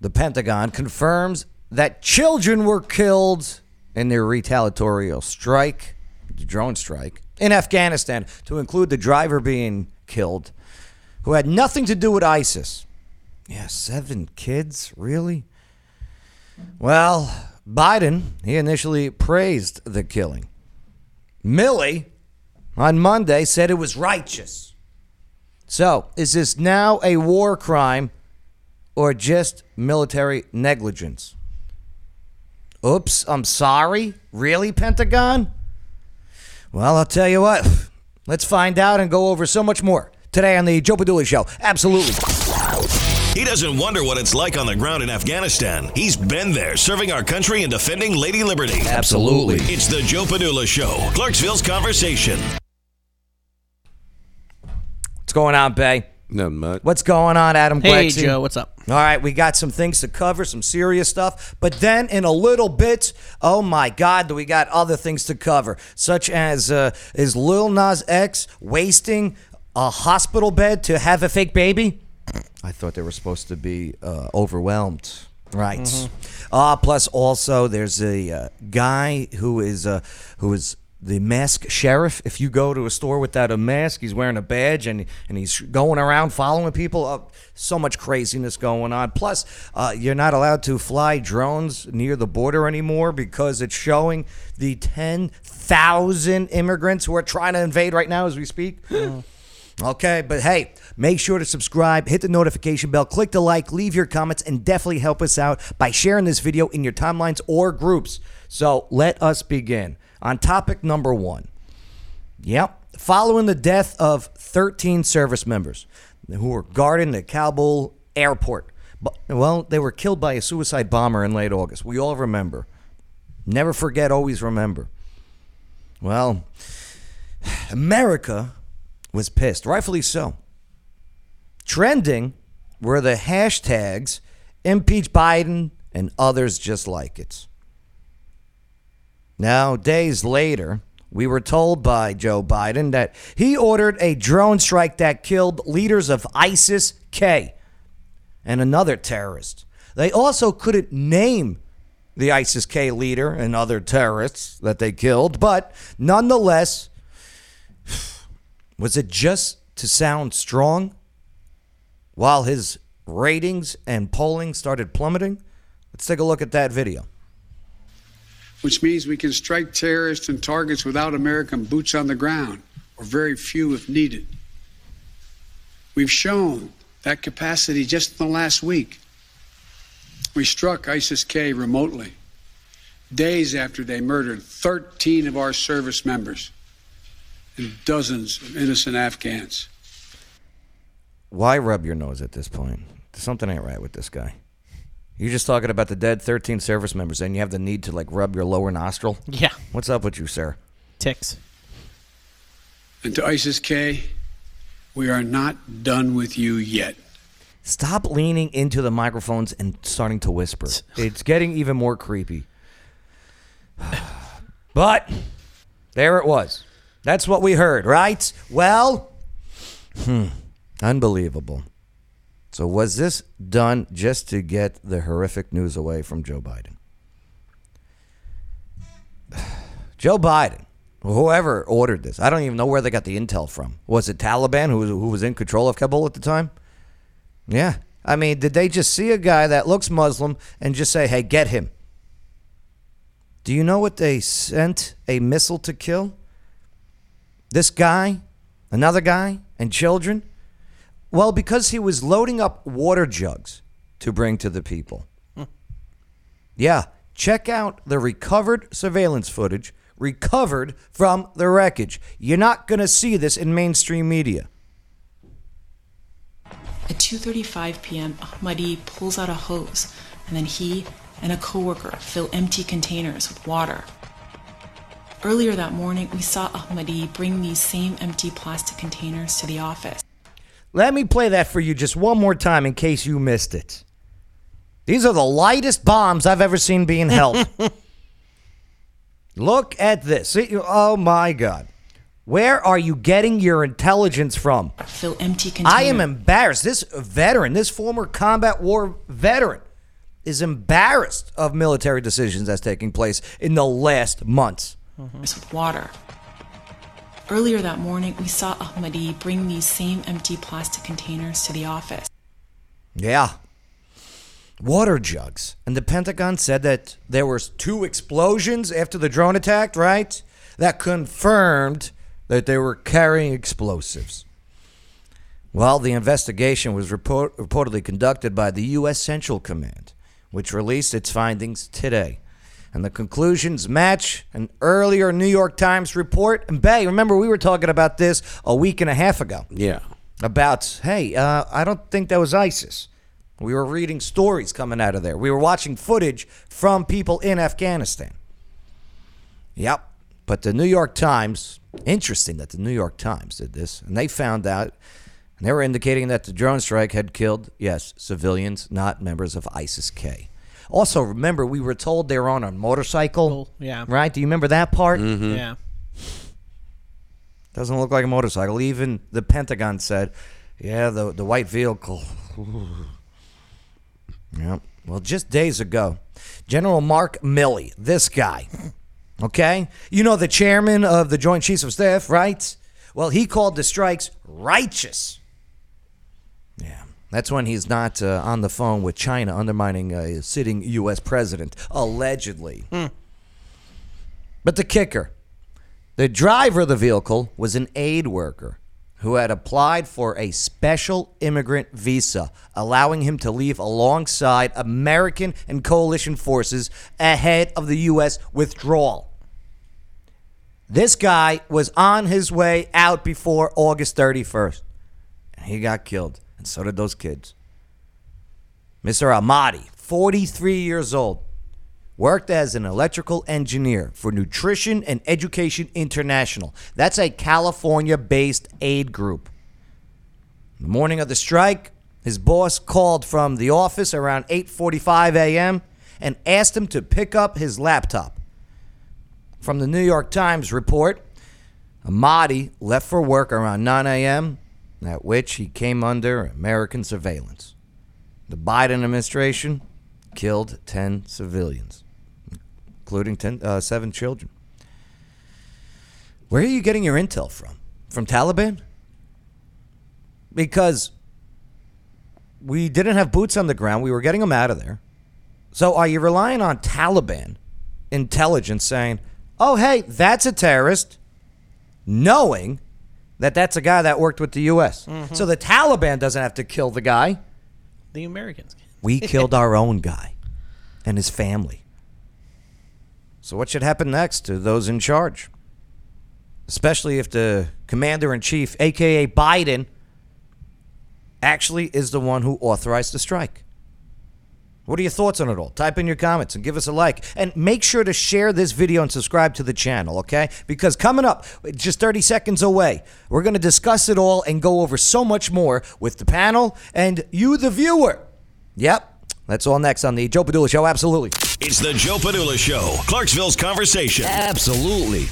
the Pentagon confirms that children were killed in their retaliatory strike, the drone strike, in Afghanistan, to include the driver being killed, who had nothing to do with ISIS. Yeah, seven kids? Really? Well, Biden, he initially praised the killing. Milley, on Monday, said it was righteous. So, is this now a war crime or just military negligence? Oops, I'm sorry? Really, Pentagon? Well, I'll tell you what. Let's find out and go over so much more today on the Joe Padula Show. Absolutely. He doesn't wonder what it's like on the ground in Afghanistan. He's been there, serving our country and defending Lady Liberty. Absolutely. It's the Joe Padula Show, Clarksville's conversation. What's going on, Bay? Not much. What's going on, Adam Hey, Glexy? Joe, what's up? All right, we got some things to cover, some serious stuff. But then in a little bit, oh my God, do we got other things to cover, such as uh, is Lil Nas X wasting a hospital bed to have a fake baby? I thought they were supposed to be uh, overwhelmed. Right. Uh, plus, also, there's a uh, guy who is uh, who is the mask sheriff. If you go to a store without a mask, he's wearing a badge and and he's going around following people. Uh, so much craziness going on. Plus, uh, you're not allowed to fly drones near the border anymore because it's showing the ten thousand immigrants who are trying to invade right now as we speak. Okay, but hey, make sure to subscribe, hit the notification bell, click the like, leave your comments, and definitely help us out by sharing this video in your timelines or groups. So let us begin. On topic number one. Yep. Following the death of 13 service members who were guarding the Kabul airport. Well, they were killed by a suicide bomber in late August. We all remember. Never forget, always remember. Well, America was pissed, rightfully so. Trending were the hashtags impeach Biden and others just like it. Now, days later, we were told by Joe Biden that he ordered a drone strike that killed leaders of ISIS K and another terrorist. They also couldn't name the ISIS K leader and other terrorists that they killed, but nonetheless, was it just to sound strong while his ratings and polling started plummeting? Let's take a look at that video. Which means we can strike terrorists and targets without American boots on the ground, or very few if needed. We've shown that capacity just in the last week. We struck ISIS K remotely, days after they murdered 13 of our service members and dozens of innocent Afghans. Why rub your nose at this point? Something ain't right with this guy. You're just talking about the dead 13 service members, and you have the need to like rub your lower nostril. Yeah, What's up with you, sir? ticks. And to ISIS K, we are not done with you yet. Stop leaning into the microphones and starting to whisper. It's getting even more creepy. But there it was. That's what we heard, right? Well, hmm, unbelievable. So was this done just to get the horrific news away from Joe Biden? Joe Biden, whoever ordered this, I don't even know where they got the intel from. Was it Taliban who was, who was in control of Kabul at the time? Yeah. I mean, did they just see a guy that looks Muslim and just say, hey, get him? Do you know what they sent a missile to kill? This guy, another guy, and children? Well, because he was loading up water jugs to bring to the people. Yeah, check out the recovered surveillance footage recovered from the wreckage. You're not going to see this in mainstream media. At 2:35 p.m., Ahmadi pulls out a hose, and then he and a coworker fill empty containers with water. Earlier that morning, we saw Ahmadi bring these same empty plastic containers to the office. Let me play that for you just one more time in case you missed it. These are the lightest bombs I've ever seen being held. Look at this. Oh my God. Where are you getting your intelligence from? Fill empty containers. I am embarrassed. This veteran, this former combat war veteran, is embarrassed of military decisions that's taking place in the last months. with water. Earlier that morning, we saw Ahmadi bring these same empty plastic containers to the office. Yeah. Water jugs. And the Pentagon said that there was two explosions after the drone attack, right? That confirmed that they were carrying explosives. Well, the investigation was report- reportedly conducted by the U.S. Central Command, which released its findings today. And the conclusions match an earlier New York Times report. And Bay, remember we were talking about this a week and a half ago Yeah. about, hey, uh, I don't think that was ISIS. We were reading stories coming out of there. We were watching footage from people in Afghanistan. Yep. But the New York Times, interesting that the New York Times did this, and they found out, and they were indicating that the drone strike had killed, yes, civilians, not members of ISIS K. Also, remember, we were told they were on a motorcycle. yeah. Right? Do you remember that part? Mm-hmm. Yeah. Doesn't look like a motorcycle. Even the Pentagon said, yeah, the, the white vehicle. yeah. Well, just days ago, General Mark Milley, this guy, okay? You know, the chairman of the Joint Chiefs of Staff, right? Well, he called the strikes righteous. That's when he's not uh, on the phone with China undermining a sitting U.S. president, allegedly. But the kicker the driver of the vehicle was an aid worker who had applied for a special immigrant visa, allowing him to leave alongside American and coalition forces ahead of the U.S. withdrawal. This guy was on his way out before August 31st, and he got killed, and so did those kids. Mr. Ahmadi, 43 years old, worked as an electrical engineer for Nutrition and Education International. That's a California based aid group. The morning of the strike, his boss called from the office around 8:45 a.m. and asked him to pick up his laptop. From the New York Times report, Ahmadi left for work around 9 a.m., at which he came under American surveillance. The Biden administration killed 10 civilians, including 10, uh, seven children. Where are you getting your intel from? From Taliban? Because we didn't have boots on the ground. We were getting them out of there. So are you relying on Taliban intelligence saying, oh, hey, that's a terrorist, knowing that that's a guy that worked with the U.S.? Mm-hmm. So the Taliban doesn't have to kill the guy. The Americans. We killed our own guy and his family. So, what should happen next to those in charge? Especially if the commander in chief, aka Biden, actually is the one who authorized the strike. What are your thoughts on it all? Type in your comments and give us a like. And make sure to share this video and subscribe to the channel, okay? Because coming up, just 30 seconds away, we're going to discuss it all and go over so much more with the panel and you, the viewer. Yep. That's all next on the Joe Padula Show. Absolutely. It's the Joe Padula Show, Clarksville's conversation. Absolutely.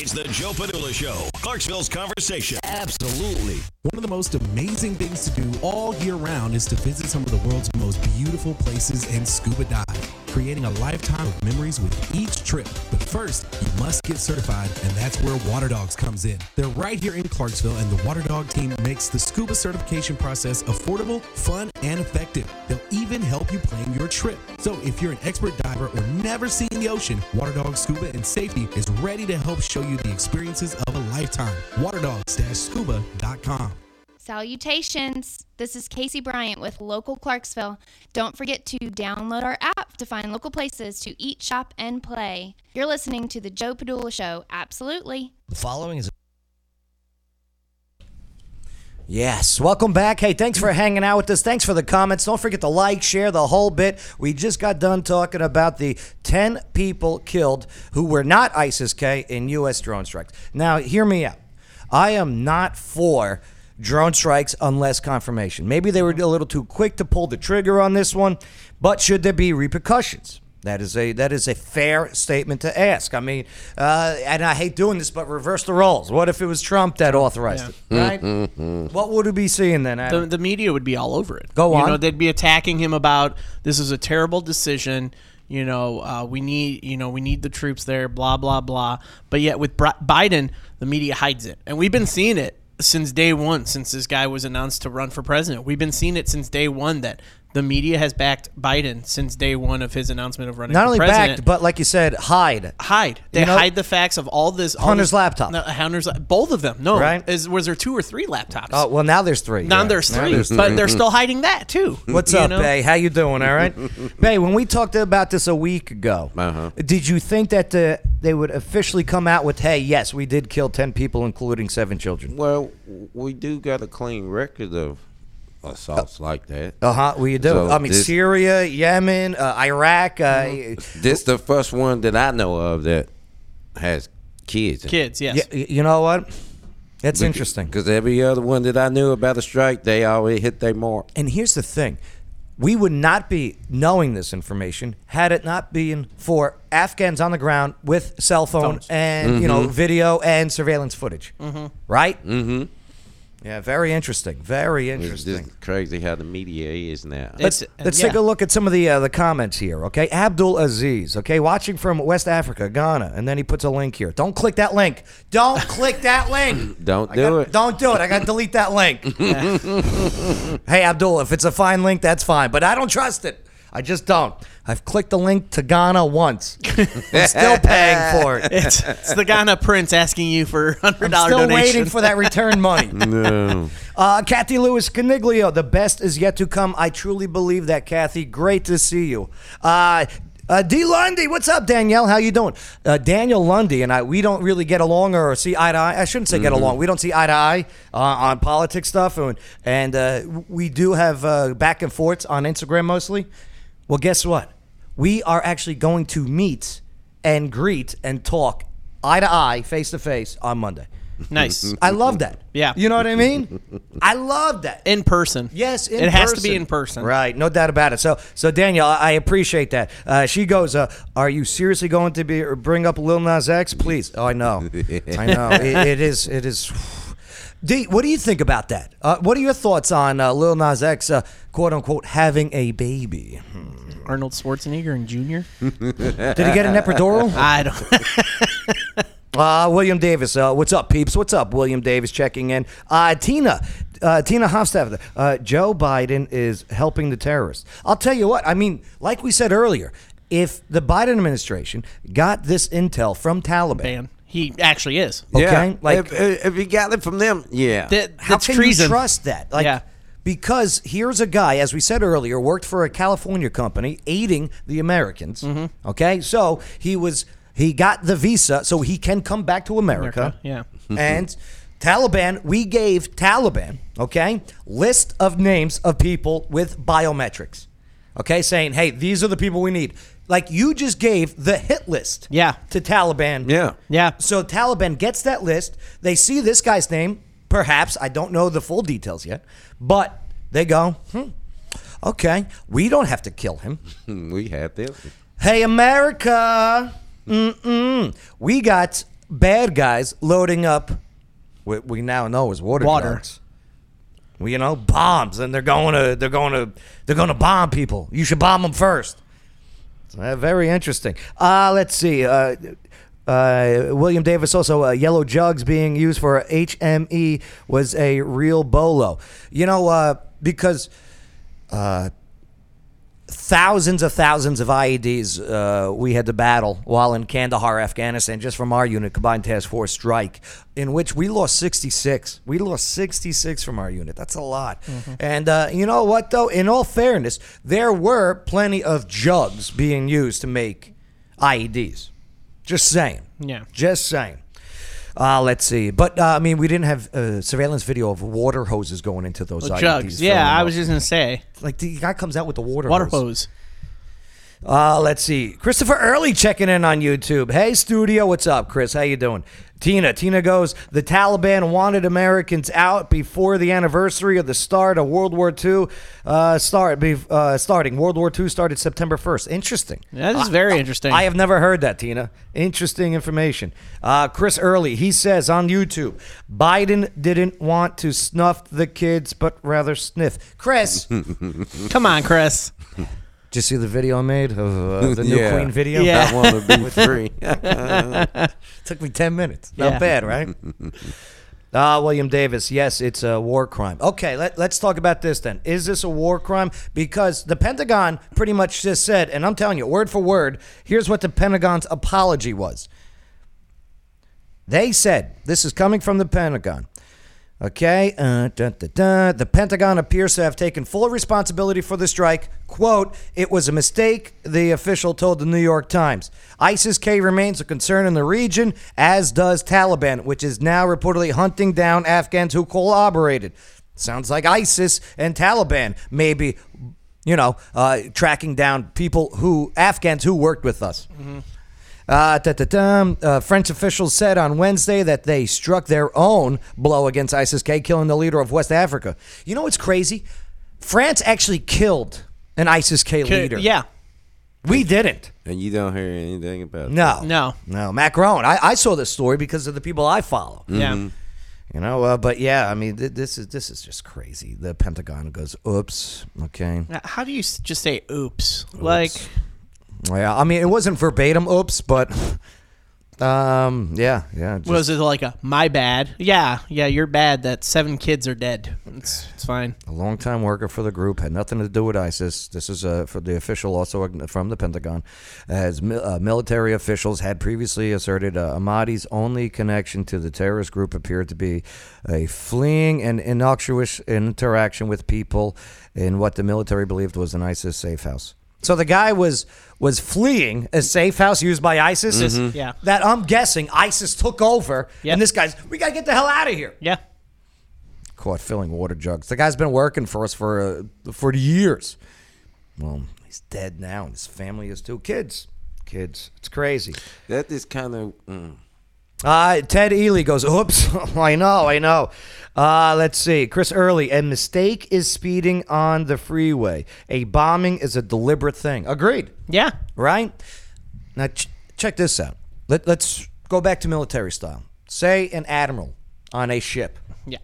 It's the Joe Padula Show, Clarksville's conversation. Absolutely. One of the most amazing things to do all year round is to visit some of the world's most beautiful places and scuba dive, creating a lifetime of memories with each trip. But first, you must get certified, and that's where Water Dogs comes in. They're right here in Clarksville, and the Water Dog team makes the scuba certification process affordable, fun, and effective. They'll even help you plan your trip. So if you're an expert diver or never seen the ocean, Water Dog Scuba and Safety is ready to help show you the experiences of a lifetime. Waterdogs-scuba.com. Salutations! This is Casey Bryant with Local Clarksville. Don't forget to download our app to find local places to eat, shop, and play. You're listening to The Joe Padula Show. Absolutely. The following is. Yes, welcome back. Hey, thanks for hanging out with us. Thanks for the comments. Don't forget to like, share the whole bit. We just got done talking about the 10 people killed who were not ISIS K in U.S. drone strikes. Now, hear me out. I am not for drone strikes unless confirmation. Maybe they were a little too quick to pull the trigger on this one, but should there be repercussions? That is a that is a fair statement to ask. I mean, uh, and I hate doing this, but reverse the roles. What if it was Trump that authorized it? Right? what would we be seeing then? the, the media would be all over it. Go you on. know, they'd be attacking him about this is a terrible decision. You know, uh, we need you know we need the troops there. Blah blah blah. But yet with Biden, the media hides it, and we've been seeing it since day one. Since this guy was announced to run for president, we've been seeing it since day one that the media has backed Biden since day one of his announcement of running Not for only president. backed, but like you said, hide. hide. They You know- hide the facts of all this. All Hunter's this, laptop. No, Hunter's both of them. No, Right. Is was there two or three laptops? Oh well, now there's three. now Yeah. there's Now three, there's but they're still hiding that too. What's up, know? Bay? How you doing? All right, Bay. When we talked about this a week ago, Uh-huh. did you think that uh, they would officially come out with, "Hey, yes, we did kill ten people, including seven children"? Well, we do got a clean record of assaults like that. Uh huh. Well, you do. So I mean, this- Syria, Yemen, uh, Iraq. Uh, This the first one that I know of that has kids. in. Kids, yes. y- y- you know what? That's interesting. Because every other one that I knew about a strike, they always hit their mark. And here's the thing. We would not be knowing this information had it not been for Afghans on the ground with cell phone and you know video and surveillance footage, right? Mm-hmm. Yeah, very interesting. Very It's interesting. just crazy how the media is now. Let's, let's yeah. take a look at some of the uh, the comments here. Okay, Abdul Aziz. Okay, watching from West Africa, Ghana, and then he puts a link here. Don't click that link. Don't click that link. Don't I do gotta- it. Don't do it. I got to delete that link. hey, Abdul, if it's a fine link, that's fine, but I don't trust it. I just don't. I've clicked the link to Ghana once. I'm still paying for it. It's, it's the Ghana prince asking you for hundred I'm dollar still waiting for that return money. no. Uh, Kathy Lewis Caniglio, the best is yet to come. I truly believe that, Kathy. Great to see you. Uh, uh, D. Lundy, what's up, Danielle? How you doing? Uh, Daniel Lundy and I, we don't really get along or see eye to eye. I shouldn't say get along. We don't see eye to eye uh, on politics stuff, and and uh, we do have uh, back and forths on Instagram mostly. Well, guess what? We are actually going to meet and greet and talk eye to eye, face to face on Monday. nice I love that. Yeah. You know what I mean? I love that. in person. Yes, in it has to person. be in person. Right, no doubt about it. So, so Danielle, I I appreciate that. Uh, she goes, uh, "Are you seriously going to be or bring up Lil Nas X, please?" Oh, I know, I know. It, it is, it is. D, what do you think about that? Uh, what are your thoughts on uh, Lil Nas X, uh, quote unquote, having a baby? Arnold Schwarzenegger and Junior. Did he get an epidural? I don't. Uh, William Davis, uh, what's up, peeps? What's up, William Davis checking in. Uh, Tina, uh, Tina Hofstadter, uh, Joe Biden is helping the terrorists. I'll tell you what, I mean, like we said earlier, if the Biden administration got this intel from Taliban, Man, he actually is. okay, Yeah. like if, if you got it from them, yeah. That, how can treason. you trust that? Like, Yeah. Because here's a guy, as we said earlier, worked for a California company aiding the Americans. Mm-hmm. Okay, so he was he got the visa, so he can come back to America. Yeah. and Taliban, we gave Taliban, okay, list of names of people with biometrics. Okay, saying, hey, these are the people we need. Like you just gave the hit list Yeah. to Taliban. Yeah. Yeah. So Taliban gets that list. They see this guy's name. Perhaps I don't know the full details yet, but they go, hmm, okay, we don't have to kill him. we have them. Hey, America, mm-mm. we got bad guys loading up. What we now know is water. Water. drugs. You know, bombs, and they're going to they're going to they're going to bomb people. You should bomb them first. Uh, very interesting. Uh, let's see. Uh, uh, William Davis also uh, yellow jugs being used for HME was a real bolo. You know, uh, because uh, thousands of thousands of IEDs uh, we had to battle while in Kandahar, Afghanistan, just from our unit, Combined Task Force Strike, in which we lost 66. We lost 66 from our unit. That's a lot. And uh, you know what, though? In all fairness, there were plenty of jugs being used to make IEDs. Just saying. Yeah. Just saying. Uh, let's see. But, uh, I mean, we didn't have uh, surveillance video of water hoses going into those IEDs. Jugs. filling Yeah, I up. was just gonna say Like, the guy comes out with the water, water hose. hose. Uh, let's see. Christopher Early checking in on YouTube. Hey, studio, what's up, Chris? How you doing? Tina. Tina goes, the Taliban wanted Americans out before the anniversary of the start of World War II. Uh, start, uh, starting. World War II started September 1st. Interesting. That is very interesting. I have never heard that, Tina. Interesting information. Uh, Chris Early, he says on YouTube, Biden didn't want to snuff the kids, but rather sniff. Chris, Come on, Chris. you see the video I made of uh, the new Yeah. Queen video? Yeah. I want to be free. Took me 10 minutes. Not Yeah. bad, right? Ah, William Davis. Yes, it's a war crime. Okay, let, let's talk about this then. Is this a war crime? Because the Pentagon pretty much just said, and I'm telling you, word for word, here's what the Pentagon's apology was. They said, this is coming from the Pentagon. Okay, uh, the Pentagon appears to have taken full responsibility for the strike. Quote, it was a mistake, the official told the New York Times. ISIS K remains a concern in the region, as does Taliban, which is now reportedly hunting down Afghans who collaborated. Sounds like ISIS and Taliban maybe, you know, uh, tracking down people who, Afghans who worked with us. Uh. Uh, French officials said on Wednesday that they struck their own blow against ISIS K, killing the leader of West Africa. You know what's crazy? France actually killed an ISIS K leader. Yeah. We didn't. and you don't hear anything about it. No. No. No. Macron. I, I saw this story because of the people I follow. Yeah. You know, uh, but yeah, I mean, th- this is this is just crazy. The Pentagon goes, "Oops." Okay. Now, How do you just say oops? Like, Yeah, I mean, it wasn't verbatim. Oops, but um, yeah, yeah. just- was it like a my bad? Yeah, yeah, you're bad that seven kids are dead. It's, it's fine. a longtime worker for the group had nothing to do with ISIS. This is uh, for the official, also from the Pentagon, as mi- uh, military officials had previously asserted uh, Ahmadi's only connection to the terrorist group appeared to be a fleeing and innocuous interaction with people in what the military believed was an ISIS safe house. So the guy was was fleeing a safe house used by ISIS. Yeah. That I'm guessing ISIS took over, Yep. and this guy's we gotta get the hell out of here Yeah. caught filling water jugs. The guy's been working for us for uh, for years. Well, he's dead now, and his family has two kids. Kids, it's crazy. That is kind of. Mm. Uh, Ted Ely goes, oops, I know, I know. Uh, let's see. Chris Early, a mistake is speeding on the freeway. A bombing is a deliberate thing. Agreed, Yeah. right? Now, ch- check this out. Let, let's go back to military style. Say an admiral on a ship Yeah.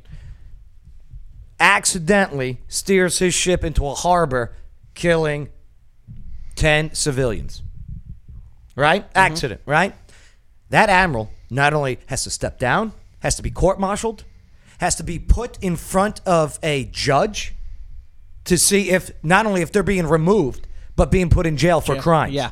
accidentally steers his ship into a harbor, killing 10 civilians. Right? Accident, right? That admiral not only has to step down, has to be court martialed, has to be put in front of a judge to see if not only if they're being removed, but being put in jail for crimes. Yeah.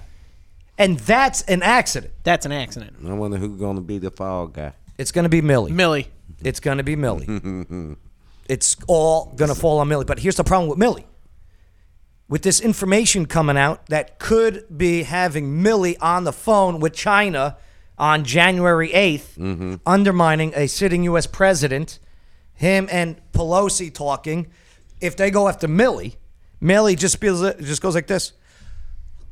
And that's an accident. That's an accident. I wonder who's going to be the fall guy. It's going to be Milley. Milley. It's going to be Milley. it's all going to fall on Milley. But here's the problem with Milley. With this information coming out that could be having Milley on the phone with China on January 8th, mm-hmm. undermining a sitting U.S. president, him and Pelosi talking. If they go after Milley, Milley just, feels, it. just goes like this.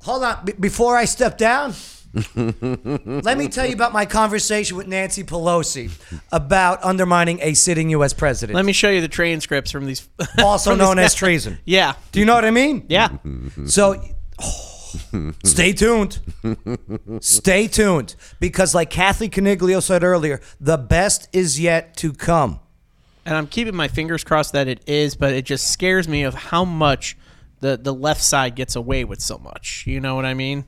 Hold on. B- before I step down, let me tell you about my conversation with Nancy Pelosi about undermining a sitting U.S. president, Let me show you the transcripts from these. also from these known as guys. treason. Yeah. Do you know what I mean? Yeah. So, stay tuned. Stay tuned because, like Kathy Caniglio said earlier, the best is yet to come. and I'm keeping my fingers crossed that it is, but it just scares me of how much the the left side gets away with so much. You know what I mean?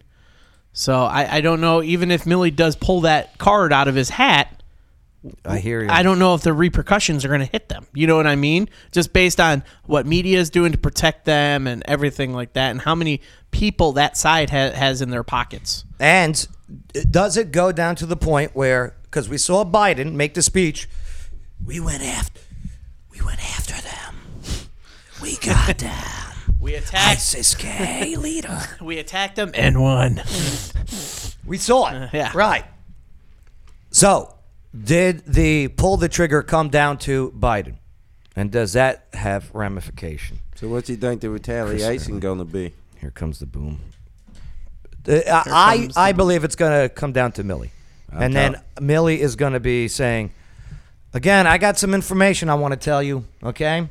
So I, I don't know. Even if Milley does pull that card out of his hat, I hear you. I don't know if the repercussions are going to hit them. You know what I mean? Just based on what media is doing to protect them and everything like that, and how many people that side ha- has in their pockets. And uh, does it go down to the point where, because we saw Biden make the speech, we went after, we went after them, we got them. We attacked. ISIS K leader. We attacked them and won. We saw it. yeah. Right. So, did the pull the trigger come down to Biden? And does that have ramification? So what do you think the retaliation going to be? Here comes the boom. Uh, I I believe it's going to come down to Milley. and then Milley is going to be saying, again, I got some information I want to tell you. Okay.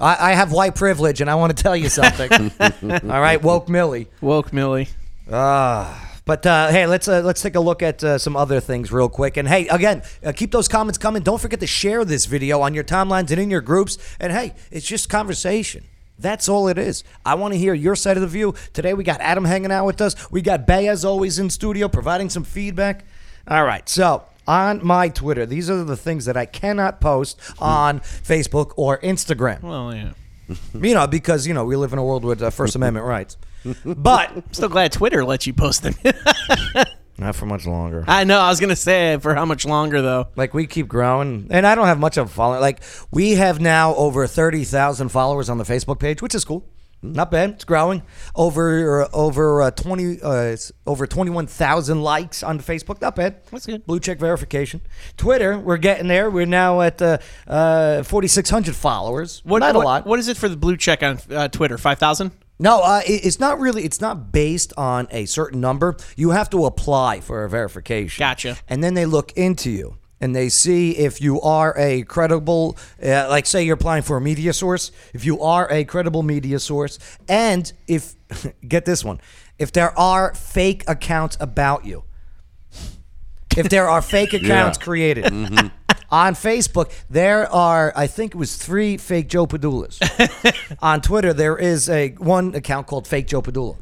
I, I have white privilege, and I want to tell you something. All right, woke Milley. Woke Milley. Ah, but uh, hey, let's uh, let's take a look at uh, some other things real quick. And hey, again, uh, keep those comments coming. Don't forget to share this video on your timelines and in your groups. And hey, it's just conversation. That's all it is. I want to hear your side of the view. Today we got Adam hanging out with us. We got Bay as always in studio providing some feedback. All right, so on my Twitter, these are the things that I cannot post on Facebook or Instagram. Well, yeah. You know, because you know we live in a world with uh, First Amendment rights. But I'm still glad Twitter lets you post them. not for much longer. I know. I was gonna say for how much longer though. Like we keep growing, and I don't have much of a following. Like we have now over thirty thousand followers on the Facebook page, which is cool. Not bad. It's growing. Over uh, over uh, twenty uh, over twenty one thousand likes on Facebook. Not bad. That's good. Blue check verification. Twitter, we're getting there. We're now at uh, uh, forty six hundred followers. What, not what- a lot. What is it for the blue check on uh, Twitter? Five thousand. No, uh, it- it's not really. It's not based on a certain number. You have to apply for a verification. Gotcha. And then they look into you and they see if you are a credible. Uh, like, say you're applying for a media source. If you are a credible media source, and if get this one, if there are fake accounts about you, if there are fake accounts created. On Facebook, there are, I think it was three fake Joe Padulas. On Twitter, there is a one account called Fake Joe Padula.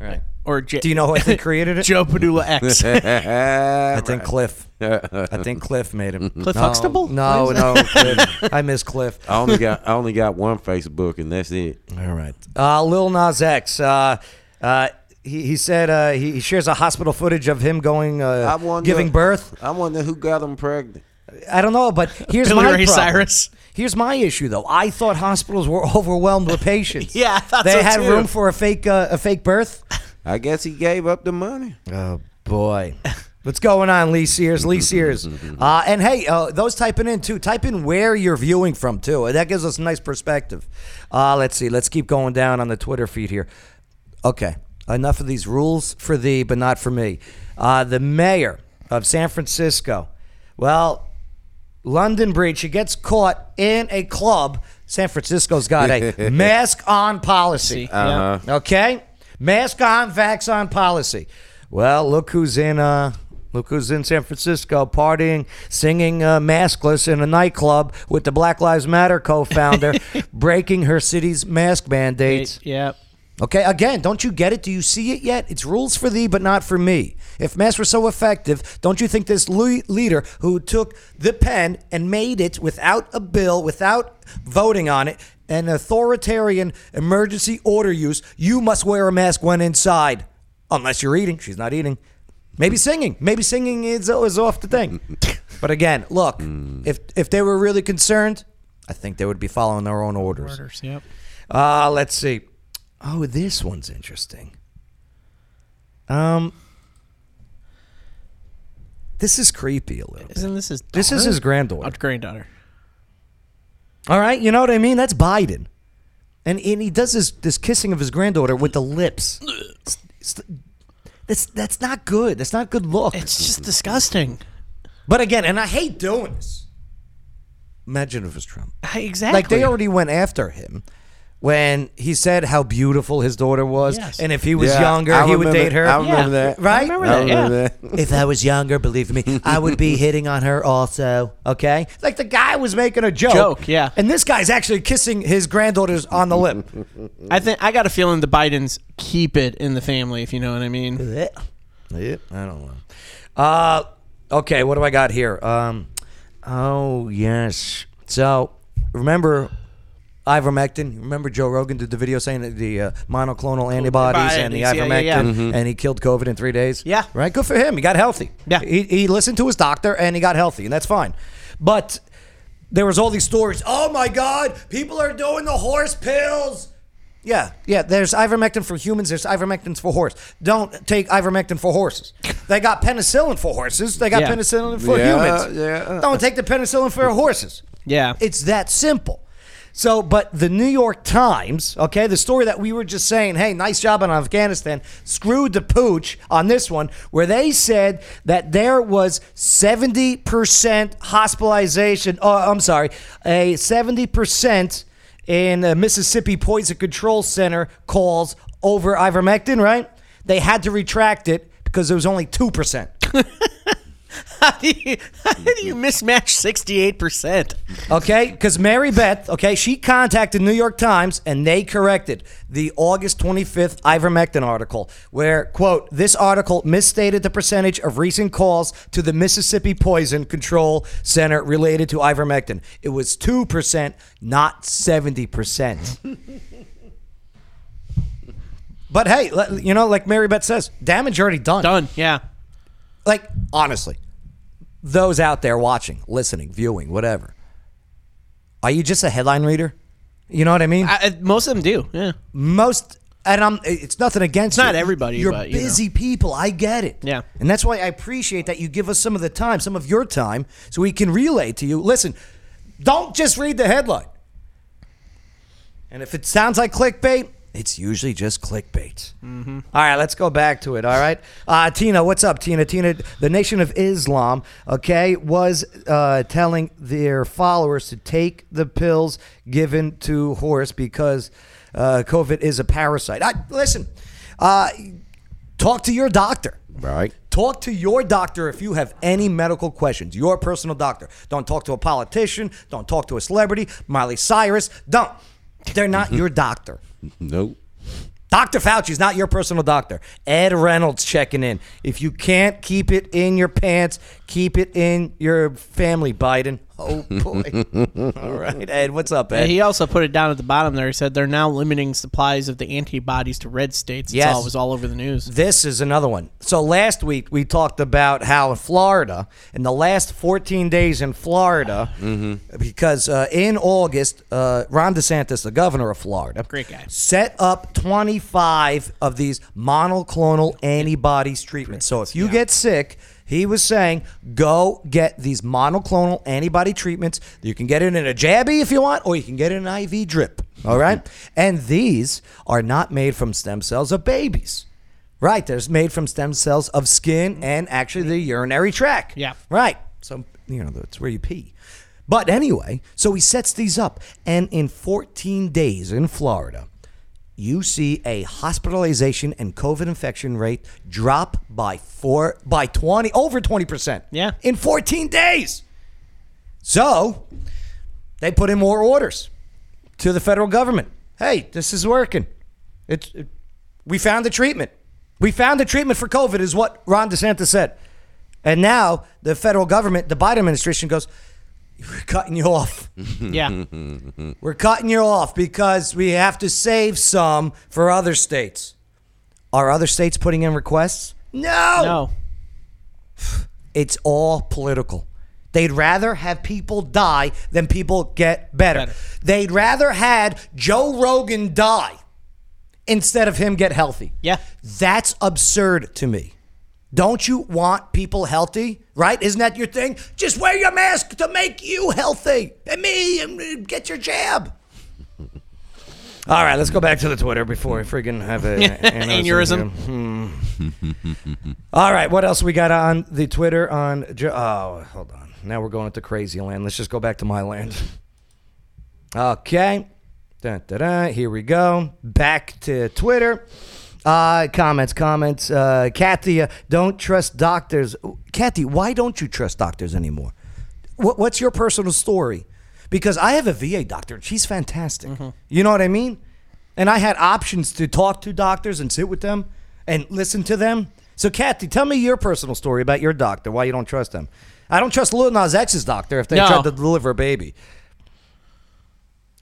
Right. Or J- Do you know who I think created it? Joe Padula X? I think Cliff. I think Cliff made him. Cliff no, Huxtable? No, no, Cliff. I miss Cliff. I only got I only got one Facebook and that's it. All right. Uh, Lil Nas X. Uh, uh, he, he said uh, he, he shares a hospital footage of him going I uh, wonder, giving birth. I wonder who got him pregnant. I don't know, but here's Billy my Ray problem. Cyrus. Here's my issue, though. I thought hospitals were overwhelmed with patients. Yeah, I thought they so, had too. room for a fake uh, a fake birth. I guess he gave up the money. Oh boy. What's going on, Lee Sears? Lee Sears. Uh, and hey, uh, those typing in too. Type in where you're viewing from too. That gives us a nice perspective. Uh, let's see. Let's keep going down on the Twitter feed here. Okay. Enough of these rules for thee, but not for me. Uh, the mayor of San Francisco. Well, London Breed. She gets caught in a club. San Francisco's got a mask on policy. Uh-huh. Okay, mask on, vax on policy. Well, look who's in. Uh, look who's in San Francisco partying, singing uh, maskless in a nightclub with the Black Lives Matter co-founder, breaking her city's mask mandates. Yep. Okay, again, don't you get it? Do you see it yet? It's rules for thee, but not for me. If masks were so effective, don't you think this le- leader who took the pen and made it without a bill, without voting on it, an authoritarian emergency order use, you must wear a mask when inside, unless you're eating. She's not eating. Maybe singing. Maybe singing is, is off the thing. but again, look, if if they were really concerned, I think they would be following their own orders. Orders. Yep. Uh, let's see. Oh, this one's interesting. Um, this is creepy a little. Isn't this his? This is his granddaughter. Granddaughter. All right, you know what I mean? That's Biden, and and he does this this kissing of his granddaughter with the lips. It's- it's- That's that's not good. That's not a good look. It's just disgusting. But again, and I hate doing this. Imagine if it was Trump. Exactly. Like they already went after him when he said how beautiful his daughter was, Yes. and if he was Yeah, younger, I he would remember- date her. I remember Yeah. that. Right? I remember I that. Yeah. remember that. if I was younger, believe me, I would be hitting on her also. Okay, like the guy was making a joke. Joke, yeah. And this guy's actually kissing his granddaughters on the lip. I think I got a feeling the Bidens keep it in the family, if you know what I mean. Yeah, I don't know. Uh, okay, what do I got here? Um, oh yes. So remember ivermectin? Remember Joe Rogan did the video saying that the uh, monoclonal antibodies and the Antibodies, yeah, ivermectin, yeah, yeah. and he killed COVID in three days. Yeah. right. Good for him. He got healthy. Yeah. he, he listened to his doctor and he got healthy, and that's fine. But there was all these stories. Oh my God, people are doing the horse pills. Yeah, yeah. There's ivermectin for humans. There's ivermectin for horse. Don't take ivermectin for horses. They got penicillin for horses. They got Yeah. penicillin for Yeah, humans. yeah. Don't take the penicillin for horses. Yeah. It's that simple. So, but the New York Times, okay, the story that we were just saying, hey, nice job on Afghanistan, screwed the pooch on this one, where they said that there was 70% hospitalization, oh, I'm sorry, a 70% in Mississippi Poison Control Center calls over ivermectin, right? They had to retract it because it was only 2%. How do you, how do you mismatch sixty-eight percent? Okay, because Mary Beth, okay, she contacted New York Times and they corrected the August 25th ivermectin article, where, quote, this article misstated the percentage of recent calls to the Mississippi Poison Control Center related to ivermectin. It was 2%, not 70%. but hey, you know, like Mary Beth says, damage already done. Done. Yeah. Like, honestly, those out there watching, listening, viewing, whatever, are you just a headline reader? You know what I mean? I, most of them do. Yeah. Most, and I'm. It's nothing against. It's not you. everybody, You're but, you know. busy people. I get it. Yeah. and that's why I appreciate that you give us some of the time, some of your time, so we can relay to you. Listen, don't just read the headline. And if it sounds like clickbait, it's usually just clickbait. Mm-hmm. All right, let's go back to it. All right, uh, Tina, what's up, Tina? Tina, the Nation of Islam, okay, was uh, telling their followers to take the pills given to horse because uh, COVID is a parasite. I, listen, uh, talk to your doctor. Right. Talk to your doctor if you have any medical questions. Your personal doctor. Don't talk to a politician. Don't talk to a celebrity. Miley Cyrus. Don't. They're not your doctor. Nope. Dr. Fauci's not your personal doctor. Ed Reynolds checking in. If you can't keep it in your pants, keep it in your family, Biden. Oh boy. All right, Ed, what's up, Ed? And he also put it down at the bottom there. He said they're now limiting supplies of the antibodies to red states. It's Yes. all, it was all over the news. This is another one. So last week we talked about how in Florida, in the last 14 days in Florida, because uh, in August, uh, Ron DeSantis, the governor of Florida, Great guy. set up 25 of these monoclonal antibodies treatments. So if you get sick, he was saying, go get these monoclonal antibody treatments. You can get it in a jabby if you want, or you can get it in an IV drip. All right? And these are not made from stem cells of babies. Right. They're made from stem cells of skin and actually the urinary tract. Yeah. Right. So, you know, that's where you pee. But anyway, so he sets these up. And in 14 days in Florida, you see a hospitalization and COVID infection rate drop by four by 20 over 20%. Yeah. In 14 days. So they put in more orders to the federal government. Hey, this is working. It's it, we found the treatment. We found the treatment for COVID, is what Ron DeSantis said. And now the federal government, the Biden administration goes, We're cutting you off. Yeah. We're cutting you off because we have to save some for other states. Are other states putting in requests? No. No. It's all political. They'd rather have people die than people get better. Better. They'd rather had Joe Rogan die instead of him get healthy. Yeah. That's absurd to me. Don't you want people healthy? Right? Isn't that your thing? Just wear your mask to make you healthy. And me, and get your jab. All right, let's go back to the Twitter before I friggin' have a Aneurysm. Hmm. All right, what else we got on the Twitter on? Jo- Oh, hold on. Now we're going into crazy land. Let's just go back to my land. Okay. Dun, dun, dun. Here we go. Back to Twitter. Uh, comments, comments. Uh, Kathy, uh, don't trust doctors. Kathy, why don't you trust doctors anymore? What, what's your personal story? Because I have a VA doctor. and She's fantastic. You know what I mean? And I had options to talk to doctors and sit with them and listen to them. So, Kathy, tell me your personal story about your doctor, why you don't trust them. I don't trust Lil Nas X's doctor if they No. tried to deliver a baby.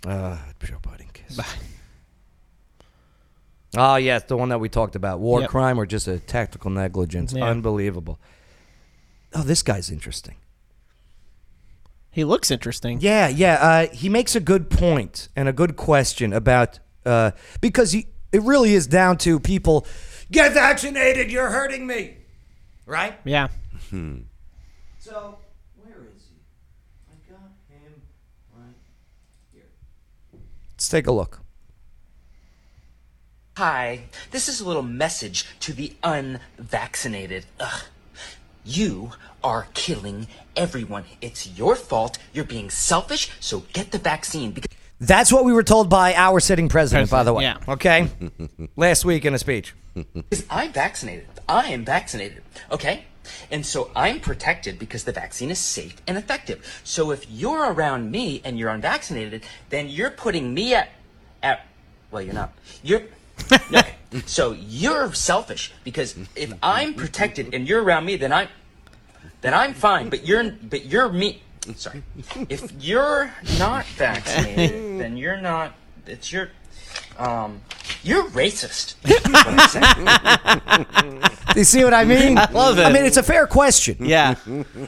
Uh, Joe Biden kiss. Oh, yes, the one that we talked about. War Yep. crime or just a tactical negligence. Yeah. Unbelievable. Oh, this guy's interesting. He looks interesting. Yeah, yeah. Uh, he makes a good point and a good question about uh, because he, it really is down to people get vaccinated. You're hurting me, right? Yeah. So where is he? I got him right here. Let's take a look. Hi, this is a little message to the unvaccinated. Ugh. You are killing everyone. It's your fault. You're being selfish, so get the vaccine because That's what we were told by our sitting president, by the way. yeah. Okay? Last week in a speech. Because I'm vaccinated. I am vaccinated. Okay? And so I'm protected because the vaccine is safe and effective. So if you're around me and you're unvaccinated, then you're putting me at, at well, you're not. You're, okay. So you're selfish because if I'm protected and you're around me, then I'm, then I'm fine. But you're, but you're me. Sorry. If you're not vaccinated, then you're not. It's your, um, you're racist. That's what I'm saying. Do you see what I mean? I love it. I mean, it's a fair question. Yeah.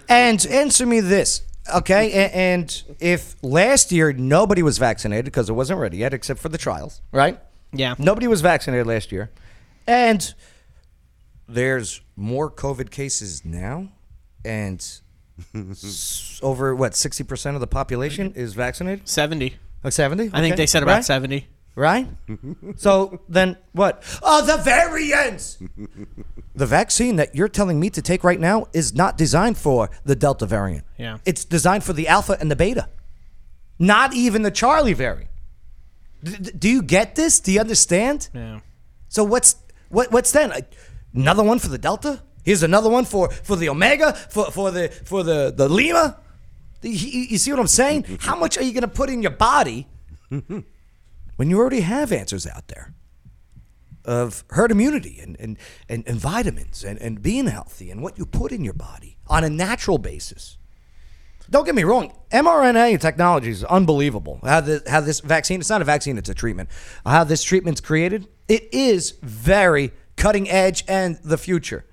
And answer me this, okay? And if last year nobody was vaccinated because it wasn't ready yet, except for the trials, right? Yeah. Nobody was vaccinated last year. And there's more COVID cases now. And s- over, what, 60% of the population is vaccinated? 70. Like 70? I think Okay. they said about Right? 70. right? so then what? Oh, the variants. the vaccine that you're telling me to take right now is not designed for the Delta variant. Yeah. It's designed for the Alpha and the Beta, not even the Charlie variant. D- do you get this? Do you understand? Yeah. So what's what what's then? Another one for the Delta? Here's another one for for the Omega for for the for the the Lima. You, you see what I'm saying? How much are you going to put in your body when you already have answers out there of herd immunity and and, and, and vitamins and, and being healthy and what you put in your body on a natural basis? Don't get me wrong, mRNA technology is unbelievable. How this, how this vaccine, it's not a vaccine, it's a treatment. How this treatment's created, it is very cutting edge and the future.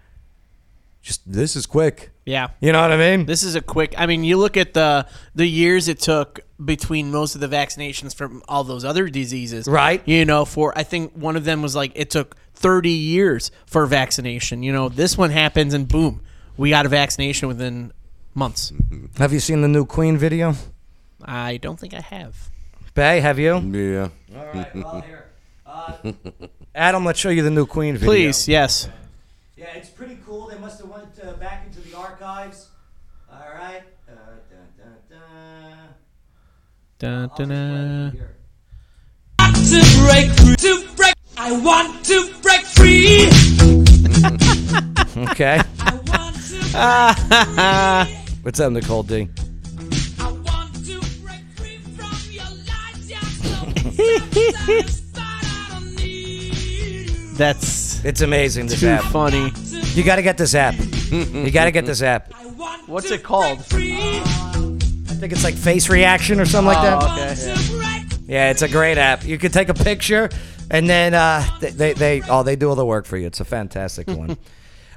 Just this is quick. Yeah. You know what I mean? This is a quick. I mean, you look at the the years it took between most of the vaccinations from all those other diseases, Right. You know, for I think one of them was like it took 30 years for vaccination. You know, this one happens and boom, we got a vaccination within months. Have you seen the new Queen video? I don't think I have. Bay, have you? Yeah. All right, well, here. Uh, Adam, let's show you the new Queen video. Please, yes. Yeah, it's pretty cool. They must have went uh, back into the archives. All right. Uh, dun, dun, dun. Dun, dun, dun. Here. to break free, to break. I want to break free. Okay. I want to break free. What's up, Nicole D? I want to break free from your lies. You're so satisfied. I don't need you. That's It's amazing, this too app. funny. You got to get this app. You got to get this app. What's it called? I think it's like face reaction or something like that. Oh, okay. Yeah, it's a great app. You can take a picture, and then uh, they, they, they oh they do all the work for you. It's a fantastic one.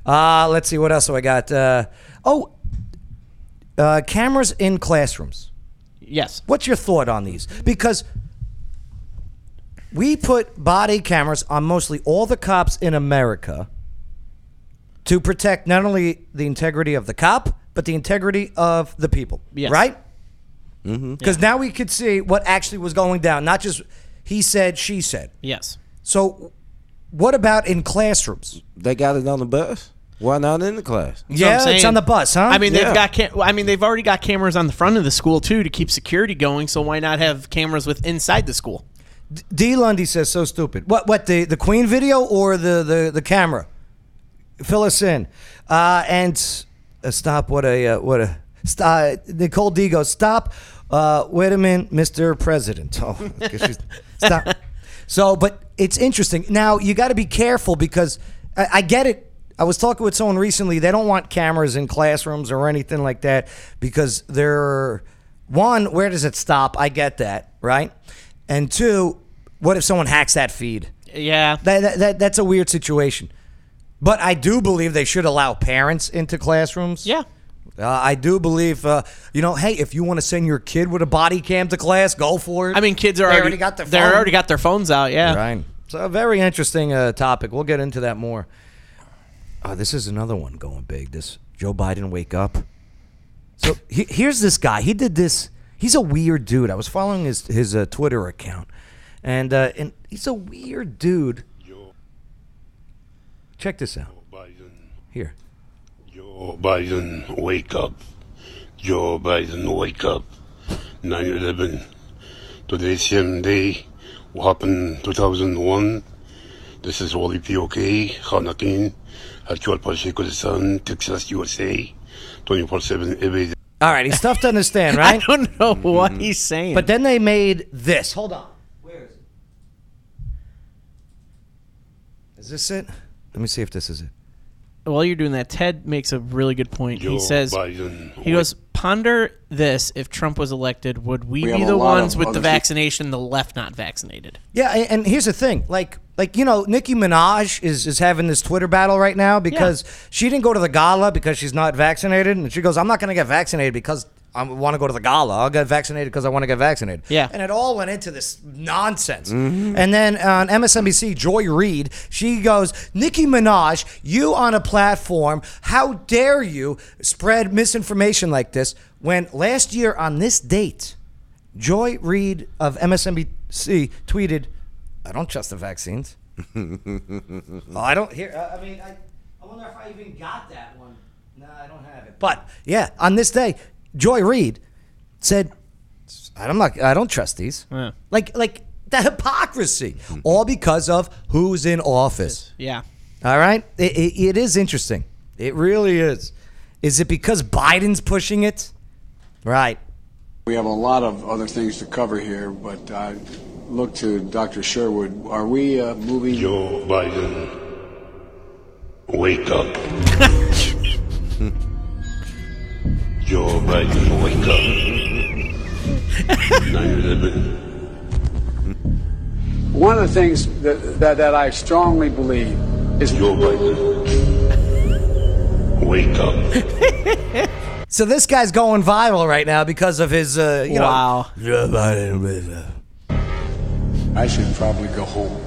Uh, let's see what else do I got. Uh, oh, uh, cameras in classrooms. Yes. What's your thought on these? Because we put body cameras on mostly all the cops in America to protect not only the integrity of the cop, but the integrity of the people. Yes. Right? Because now we could see what actually was going down, not just he said, she said. Yes. So, what about in classrooms? They got it on the bus. Why not in the class? That's what yeah, it's on the bus, huh? I mean, they've got. Cam- I mean, they've already got cameras on the front of the school too to keep security going. So why not have cameras with inside the school? D. Lundy says so stupid. What? What? The the Queen video or the the the camera? Fill us in. Uh, and uh, stop. What a uh, what a. Stop. Nicole D goes stop. Uh, wait a minute, Mr. President. Oh, 'cause she's- stop. So, but it's interesting. Now you got to be careful because I, I get it. I was talking with someone recently. They don't want cameras in classrooms or anything like that because they're one. Where does it stop? I get that, right? And two, what if someone hacks that feed? Yeah. That, that, that that's a weird situation. But I do believe they should allow parents into classrooms. Yeah. Uh, I do believe, uh, you know, hey, if you want to send your kid with a body cam to class, go for it. I mean, kids are already, already got their They already got their phones out. Yeah. Right. So a very interesting uh, topic. We'll get into that more. Uh, this is another one going big. This Joe Biden wake up. So he, here's this guy. He did this. He's a weird dude. I was following his his uh, Twitter account, and uh, and he's a weird dude. Check this out. Here. Joe Biden, wake up. Joe Biden, wake up. 9 11. Today's same day. What happened 2001? This is Wally P.O.K. Hanakin. Actual Pacheco de San, Texas, USA. 24 7 every day. All right, he's tough to understand, right? I don't know mm-hmm. what he's saying. But then they made this. Hold on. Where is it? Is this it? Let me see if this is it. While you're doing that, Ted makes a really good point. Joe he says, Biden, he goes, ponder this: if Trump was elected, would we, We be the ones with the vaccination, the left not vaccinated? Yeah, and here's the thing, like, like you know, Nicki Minaj is is having this Twitter battle right now because she didn't go to the gala because she's not vaccinated, and she goes, "I'm not going to get vaccinated because I want to go to the gala. I'll get vaccinated because I want to get vaccinated." Yeah. and it all went into this nonsense. Mm-hmm. And then uh, on MSNBC, Joy Reid, she goes, "Nicki Minaj, you on a platform? How dare you spread misinformation like this?" When last year on this date. Joy Reid of MSNBC tweeted, "I don't trust the vaccines. oh, I don't hear. Uh, I mean, I, I wonder if I even got that one. No, I don't have it. But yeah, on this day, Joy Reid said, "I'm not. I don't trust these. Yeah. Like, like the hypocrisy, all because of who's in office. Yeah. All right, it, it, it is interesting. It really is. Is it because Biden's pushing it? Right. We have a lot of other things to cover here, but I look to Dr. Sherwood. Are we uh, moving? Joe Biden, wake up. Joe Biden, wake up. 9 11. One of the things that, that, that I strongly believe is Joe Biden, wake up. So this guy's going viral right now because of his, uh, you Wow. know. Joe Biden. I should probably go home.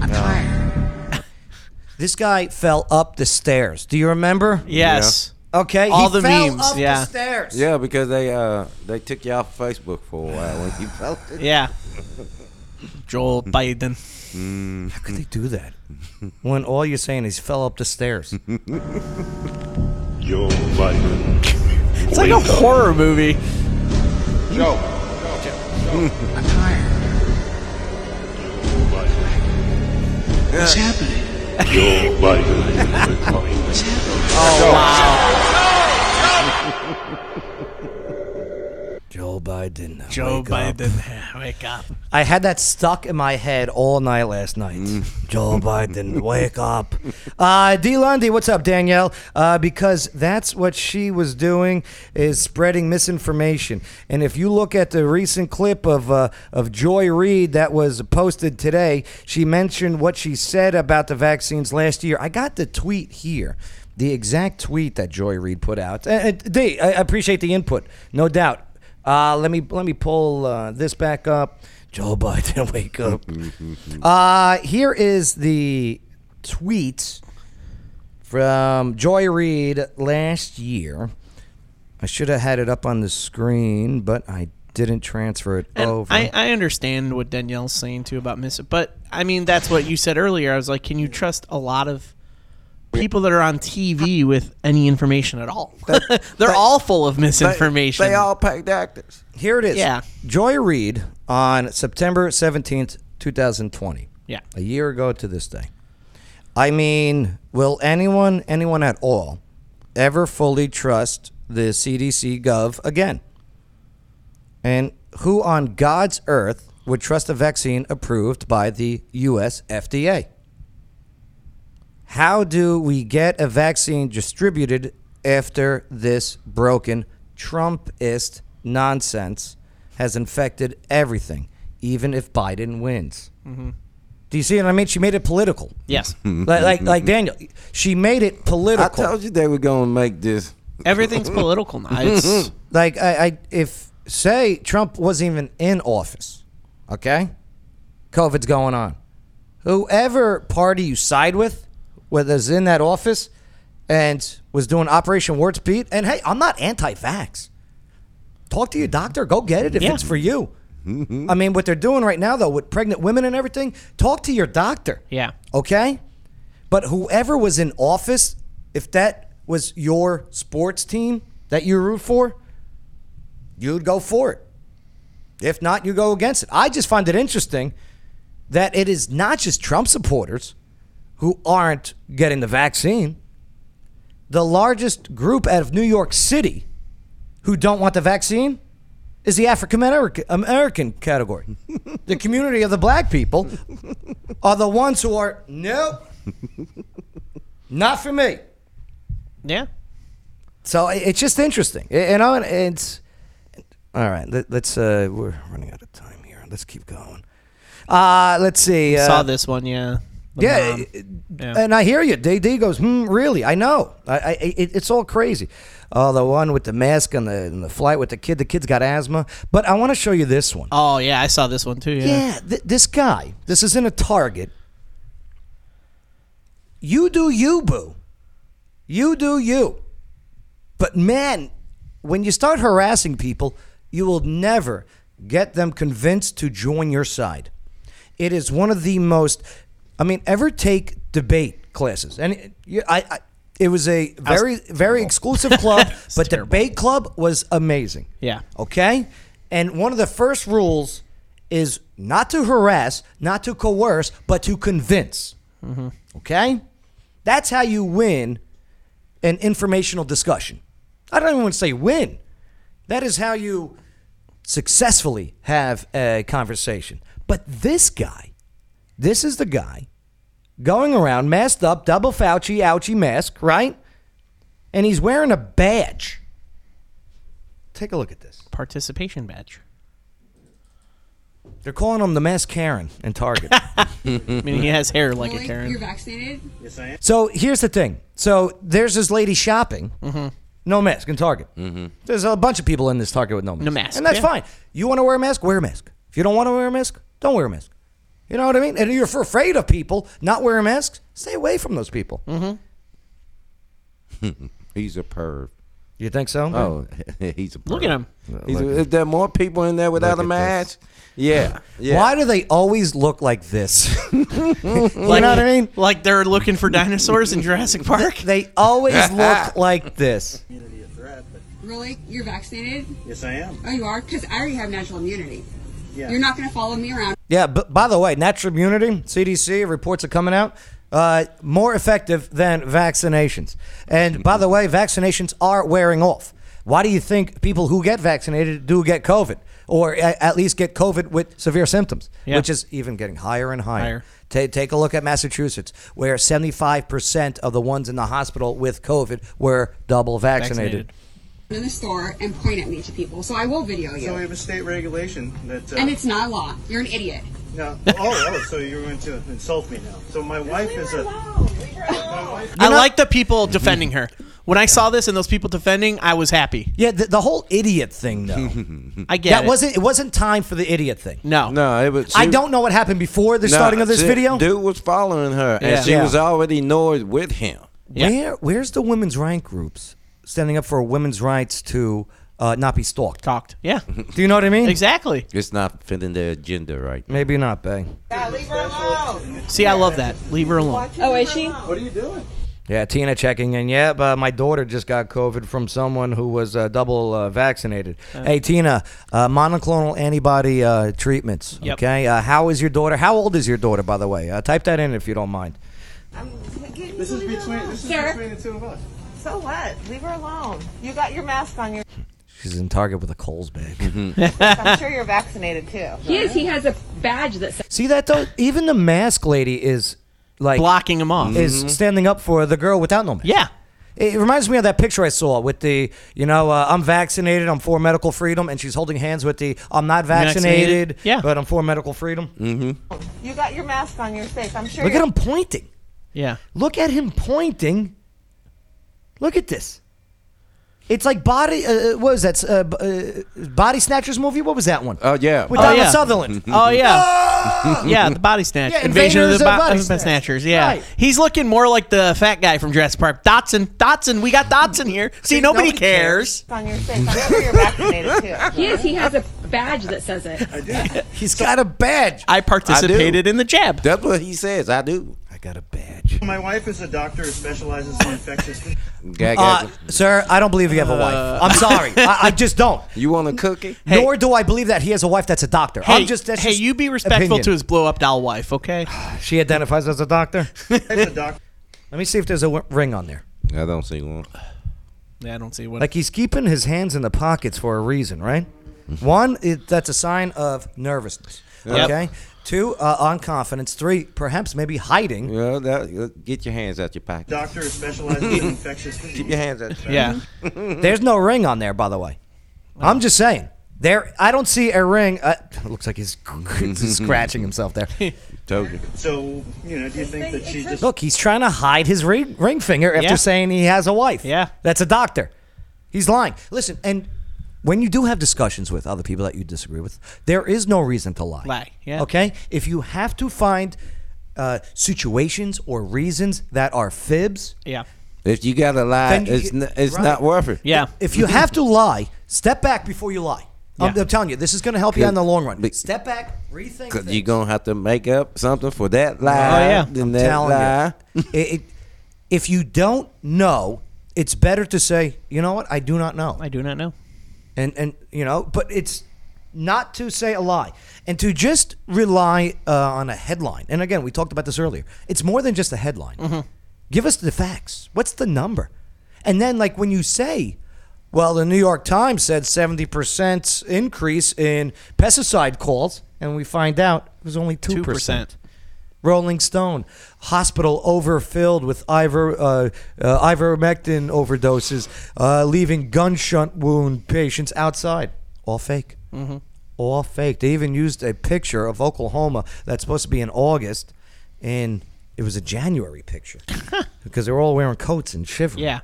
I'm tired. This guy fell up the stairs. Do you remember? Yes. Okay. All he the fell memes, Up yeah. The stairs. Yeah, because they uh they took you off Facebook for a while when you felt it. Yeah. Joel Biden. How could they do that? when all you're saying is fell up the stairs. Joe Biden, It's like a up. horror movie. Joe. I'm tired. What's happening? Wake up. What's happening? Joe Biden. Joe wake up. Biden, wake up. I had that stuck in my head all night last night. Joe Biden, wake up. Uh, D. Lundy, what's up, Danielle? Uh, because that's what she was doing is spreading misinformation. And if you look at the recent clip of uh, of Joy Reid that was posted today, she mentioned what she said about the vaccines last year. I got the tweet here. The exact tweet that Joy Reid put out. Uh, D, I appreciate the input, no doubt. Uh, let me let me pull uh, this back up. Joe Biden, wake up. uh, here is the tweet from Joy Reid last year. I should have had it up on the screen, but I didn't transfer it And over. I, I understand what Danielle's saying too about miss but I mean that's what you said earlier. I was like, can you trust a lot of people that are on TV with any information at all? They're all full of misinformation. They all paid actors. Here it is. Yeah. Joy Reid on September 17th, 2020. Yeah. A year ago to this day. I mean, will anyone, anyone at all, ever fully trust the CDC Gov again? And who on God's earth would trust a vaccine approved by the US FDA? How do we get a vaccine distributed after this broken Trumpist nonsense has infected everything, even if Biden wins? Mm-hmm. Do you see what I mean? She made it political. yes. Like, like, like Daniel, she made it political. I told you they were gonna make this. Everything's political now. It's like I, I if say Trump wasn't even in office, okay, COVID's going on. Whoever party you side with, it's in that office, and was doing Operation Warp Speed, and hey, I'm not anti-vax. Talk to your doctor. Go get it if Yeah. it's for you. Mm-hmm. I mean, what they're doing right now, though, with pregnant women and everything, talk to your doctor. Yeah. Okay? But whoever was in office, if that was your sports team that you root for, you'd go for it. If not, you go against it. I just find it interesting that it is not just Trump supporters who aren't getting the vaccine. The largest group out of New York City who don't want the vaccine is the African American American category. the community of the black people are the ones who are nope, not for me. Yeah. So it's just interesting, you know. It's all right. Let, let's. Uh, we're running out of time here. Let's keep going. Uh, let's see. Uh, Saw this one, yeah. Yeah. Yeah. and I hear you. DD goes, hmm, really? I know. I, I it, it's all crazy. Oh, the one with the mask on the, and the flight with the kid. The kid's got asthma. But I want to show you this one. Oh yeah, I saw this one too. Yeah. Yeah, th- this guy. This is in a Target. You do you, boo. You do you. But man, when you start harassing people, you will never get them convinced to join your side. It is one of the most. I mean, ever take debate classes? And you, I, I, it was a very, very exclusive club, but debate club was amazing. Yeah. Okay? And one of the first rules is not to harass, not to coerce, but to convince. Okay? That's how you win an informational discussion. I don't even want to say win. That is how you successfully have a conversation. But this guy, this is the guy going around masked up, double Fauci, ouchie mask, right? And he's wearing a badge. Take a look at this. Participation badge. They're calling him the mask Karen in Target. I mean, he has hair like a Karen. You're vaccinated? Yes, I am. So here's the thing. So there's this lady shopping, mm-hmm. no mask in Target. Mm-hmm. There's a bunch of people in this Target with no mask. No mask, And that's yeah. fine. You want to wear a mask? Wear a mask. If you don't want to wear a mask, don't wear a mask. You know what I mean? And you're afraid of people not wearing masks, stay away from those people. Mm-hmm. He's a perv. You think so? Oh, he's a perv. Look at him. He's a, is there more people in there without a mask? Yeah. yeah. Why do they always look like this? you Like, know what I mean? Like they're looking for dinosaurs in Jurassic Park. They always look like this. Really? You're vaccinated? Yes, I am. Oh, you are? Because I already have natural immunity. Yeah. You're not going to follow me around. Yeah, but by the way, natural immunity, CDC reports are coming out, uh, more effective than vaccinations. And by the way, vaccinations are wearing off. Why do you think people who get vaccinated do get COVID, or a- at least get COVID with severe symptoms, Yeah. which is even getting higher and higher? Higher. Ta- take a look at Massachusetts, where 75% of the ones in the hospital with COVID were double vaccinated. Vaccinated. In the store and point at me to people. So I will video you. So we have a state regulation that. Uh, and it's not law. You're an idiot. No. Oh, oh, so you're going to insult me now. So my wife is a. I like the people defending her. When I saw this and those people defending, I was happy. Yeah, the, the whole idiot thing, though. I get that it. wasn't it wasn't time for the idiot thing. no. No, it was. I she- don't know what happened before the no, starting of this she- video. Dude was following her, and she Yeah. was already annoyed with him. Yeah. Where where's the women's rank groups standing up for women's rights to uh, not be stalked? Talked. Yeah. Do you know what I mean? exactly. It's not fitting their agenda right. Maybe not, Bay. See, I love that. Leave her alone. Oh, is she? What are you doing? Yeah, Tina checking in. Yeah, but my daughter just got COVID from someone who was uh, double uh, vaccinated. Hey, Tina, uh, monoclonal antibody uh, treatments. Yep. Okay, uh, how is your daughter? How old is your daughter, by the way? Uh, type that in if you don't mind. This is between. This is Sir? between the two of us. So what? Leave her alone. You got your mask on. Your She's in Target with a Kohl's bag. Mm-hmm. I'm sure you're vaccinated too. He is. He has a badge that says. See that though? Even the mask lady is like Blocking him off. is mm-hmm. standing up for the girl without no mask. Yeah. It reminds me of that picture I saw with the, you know, uh, I'm vaccinated, I'm for medical freedom, and she's holding hands with the, I'm not vaccinated, Vaccinated? Yeah. but I'm for medical freedom. Mm-hmm. You got your mask on. your face. I'm sure. Look at you're- him pointing. Yeah. Look at him pointing. Look at this. It's like body. Uh, what was that? Uh, uh, body Snatchers movie. What was that one? Oh yeah. With Oh, Donald yeah. Sutherland. Oh yeah. yeah, the body Snatchers. Yeah, Invasion of the of bo- Body of Snatch. Snatchers. Yeah. Right. He's looking more like the fat guy from Jurassic Park. Dodgson. Dodgson. We got Dodgson here. See, nobody, nobody cares. on. You're safe. I'm sure you're vaccinated too. He is. He has a badge that says it. I do. He's got a badge. I participated in the jab. That's what he says. I do. I got a badge. My wife is a doctor who specializes in infectious disease. Uh, sir, I don't believe you have a wife. Uh, I'm sorry. I, I just don't. You want a cookie? Nor do I believe that he has a wife that's a doctor. Hey, I'm just that's hey, just you be respectful opinion. to his blow up doll wife, okay? She identifies as a doctor. Wife's a doctor. Let me see if there's a w- ring on there. I don't see one. Yeah, I don't see one. Like he's keeping his hands in the pockets for a reason, right? One, it, that's a sign of nervousness. Yep. Okay. Two, uh, on confidence. Three, perhaps maybe hiding. Yeah, that, get your hands out your pocket. Doctor who specializes in infectious disease. Keep your hands out. Your Yeah. There's no ring on there, by the way. I'm just saying. There, I don't see a ring. Uh, looks like he's scratching himself there. Told you. So, you know, do you think that she just Look, he's trying to hide his ring, ring finger after Yeah. saying he has a wife. Yeah. That's a doctor. He's lying. Listen, and when you do have discussions with other people that you disagree with, there is no reason to lie. Lie, yeah. Okay? If you have to find uh, situations or reasons that are fibs, Yeah. If you gotta lie, Then you- it's n- it's right. not worth it. Yeah. if you have to lie, step back before you lie. I'm, Yeah. I'm telling you, this is going to help you in the long run. But- Step back, rethink. Cause you're gonna have to make up something for that lie. Oh, yeah. Then I'm that telling lie. you. It- it- if you don't know, it's better to say, you know what, I do not know. I do not know. And and you know but it's not to say a lie. And to just rely uh, on a headline and again we talked about this earlier it's more than just a headline. Mm-hmm. give us the facts. What's the number? And then like when you say well the new york times said 70% increase in pesticide calls and we find out it was only 2%, 2%. Rolling Stone, hospital overfilled with ivor, uh, uh, ivermectin overdoses, uh, leaving gunshot wound patients outside. All fake. Mm-hmm. All fake. They even used a picture of Oklahoma that's supposed to be in August, and it was a January picture because they were all wearing coats and shivering. Yeah.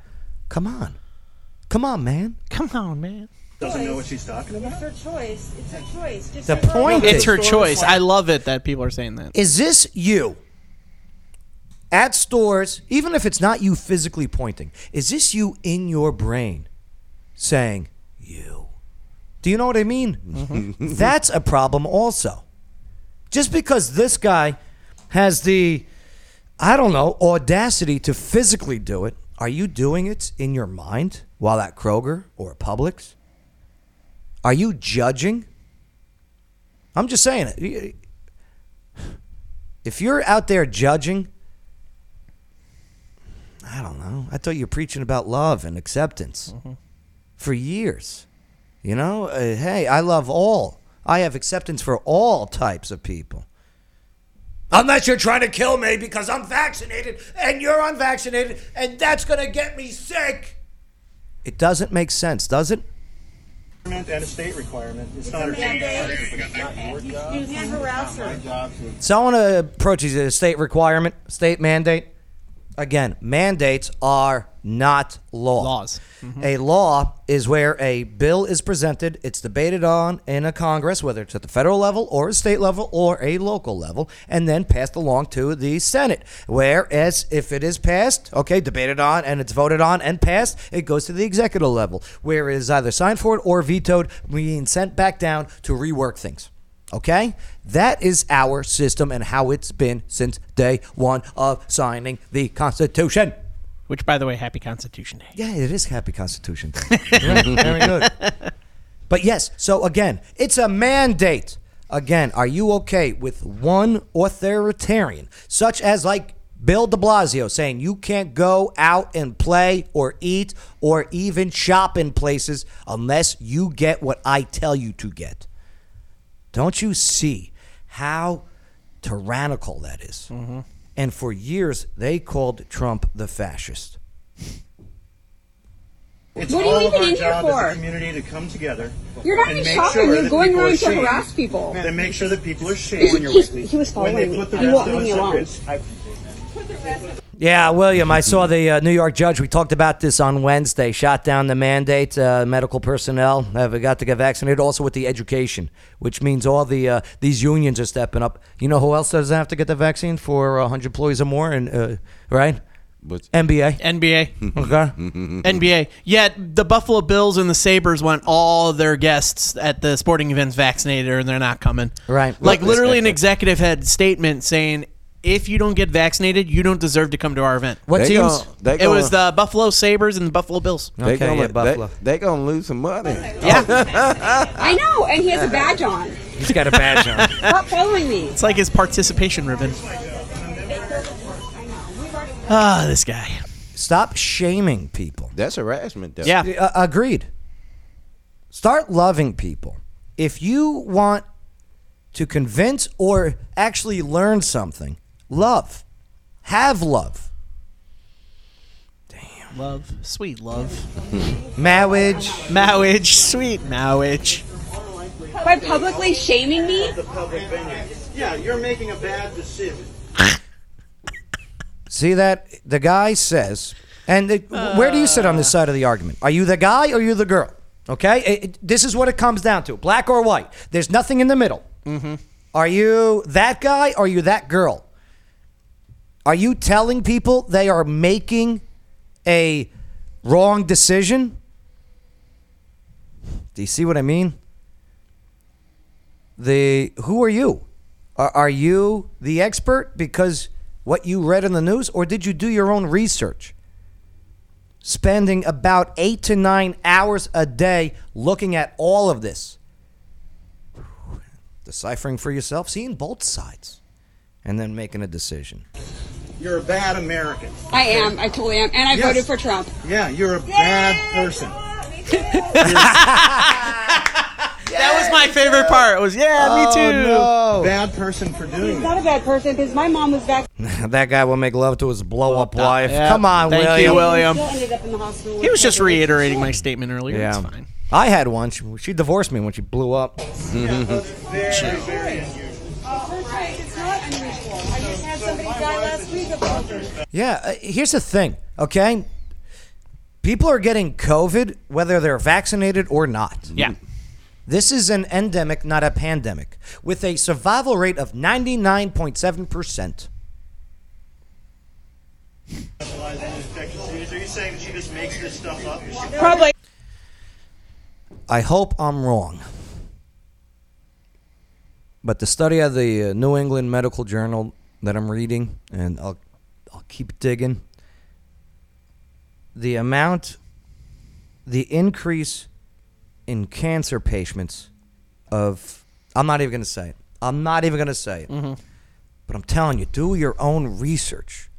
Come on. Come on, man. Come on, man. Doesn't know what she's talking It's her choice. It's her choice. Just The her point go. It's her choice. I love it that people are saying that. Is this you at stores, even if it's not you physically pointing, is this you in your brain saying, you? Do you know what I mean? Mm-hmm. That's a problem also. Just because this guy has the, I don't know, audacity to physically do it, are you doing it in your mind while at Kroger or Publix? Are you judging? I'm just saying it if you're out there judging, I don't know. I thought you were preaching about love and acceptance for years. You know, uh, hey, I love all. I have acceptance for all types of people. Unless you're trying to kill me because I'm vaccinated and you're unvaccinated and that's going to get me sick. It doesn't make sense, does it? And a state requirement. It's not her choice. You can't harass her. Someone approaches a state requirement, state mandate. Again, mandates are not law. Laws. A law is where a bill is presented, it's debated on in a Congress, whether it's at the federal level or a state level or a local level, and then passed along to the Senate. Whereas if it is passed, okay, debated on and it's voted on and passed, it goes to the executive level, where it is either signed for it or vetoed, being sent back down to rework things. Okay? That is our system and how it's been since day one of signing the Constitution. Which, by the way, happy Constitution Day. Yeah, it is Happy Constitution Day. Right, Very good. But yes, so again, it's a mandate. Again, are you okay with one authoritarian, such as like Bill de Blasio saying you can't go out and play or eat or even shop in places unless you get what I tell you to get? Don't you see how tyrannical that is? Mm-hmm. And for years, they called Trump the fascist. It's What are you all of even our in here job for? as a community to come together. You're not and even make shopping, sure you're going around to harass people. Then make sure that people are safe He's- when you're with me. he was When they following me. put the He rest won't of leave us me at alone. risk, I- Yeah, William, I saw the uh, New York judge. We talked about this on Wednesday. Shot down the mandate. Uh, medical personnel have got to get vaccinated. Also with the education, which means all the uh, these unions are stepping up. You know who else doesn't have to get the vaccine for 100 employees or more? And uh, right, But NBA. NBA. Okay. NBA. Yet the Buffalo Bills and the Sabres want all their guests at the sporting events vaccinated and they're not coming. Right. Like literally an executive had statement saying if you don't get vaccinated, you don't deserve to come to our event. What They teams? gon- they it was gonna- the Buffalo Sabres and the Buffalo Bills. They Okay, gonna, yeah, Buffalo. They, they gonna lose some money. Yeah. I know, and he has a badge on. He's got a badge on. Stop following me. It's like his participation ribbon. Ah, this guy. Stop shaming people. That's harassment, though. Yeah. Uh, agreed. Start loving people. If you want to convince or actually learn something, love. Have love. Damn. Love. Sweet love. Marriage. Marriage. Sweet marriage. By publicly shaming me? The public venue. Yeah, you're making a bad decision. See that? The guy says, and it, where do you sit on this side of the argument? Are you the guy or are you the girl? Okay? It- it- this is what it comes down to black or white. There's nothing in the middle. Mm-hmm. Are you that guy or are you that girl? Are you telling people they are making a wrong decision? Do you see what I mean? The who are you? Are, are you the expert because what you read in the news, or did you do your own research? Spending about eight to nine hours a day looking at all of this, deciphering for yourself, seeing both sides, and then making a decision. You're a bad American. I am. I totally am. And I Yes. voted for Trump. Yeah, you're a bad person. That was my favorite part. It was yeah, me oh, too. Oh, Bad person for doing He's not a bad person because my mom was back. that guy will make love to his blow up wife. Yeah. Come on, Thank William. you, William. Still ended up in the hospital. He was just reiterating my statement earlier. Yeah. It's fine. I had one. She, she divorced me when she blew up. Very, very unusual. It's not unusual. I just had somebody die last week of COVID. Yeah, uh, here's the thing, okay? People are getting COVID whether they're vaccinated or not. Yeah. This is an endemic, not a pandemic, with a survival rate of 99.7%. Specialize in infectious disease. Are you saying that she just makes this stuff up? Probably. I hope I'm wrong. But the study of the uh, New England Medical Journal that I'm reading, and I'll, I'll keep digging, the amount, the increase in cancer patients of, I'm not even going to say it. I'm not even going to say it. Mm-hmm. But I'm telling you, do your own research.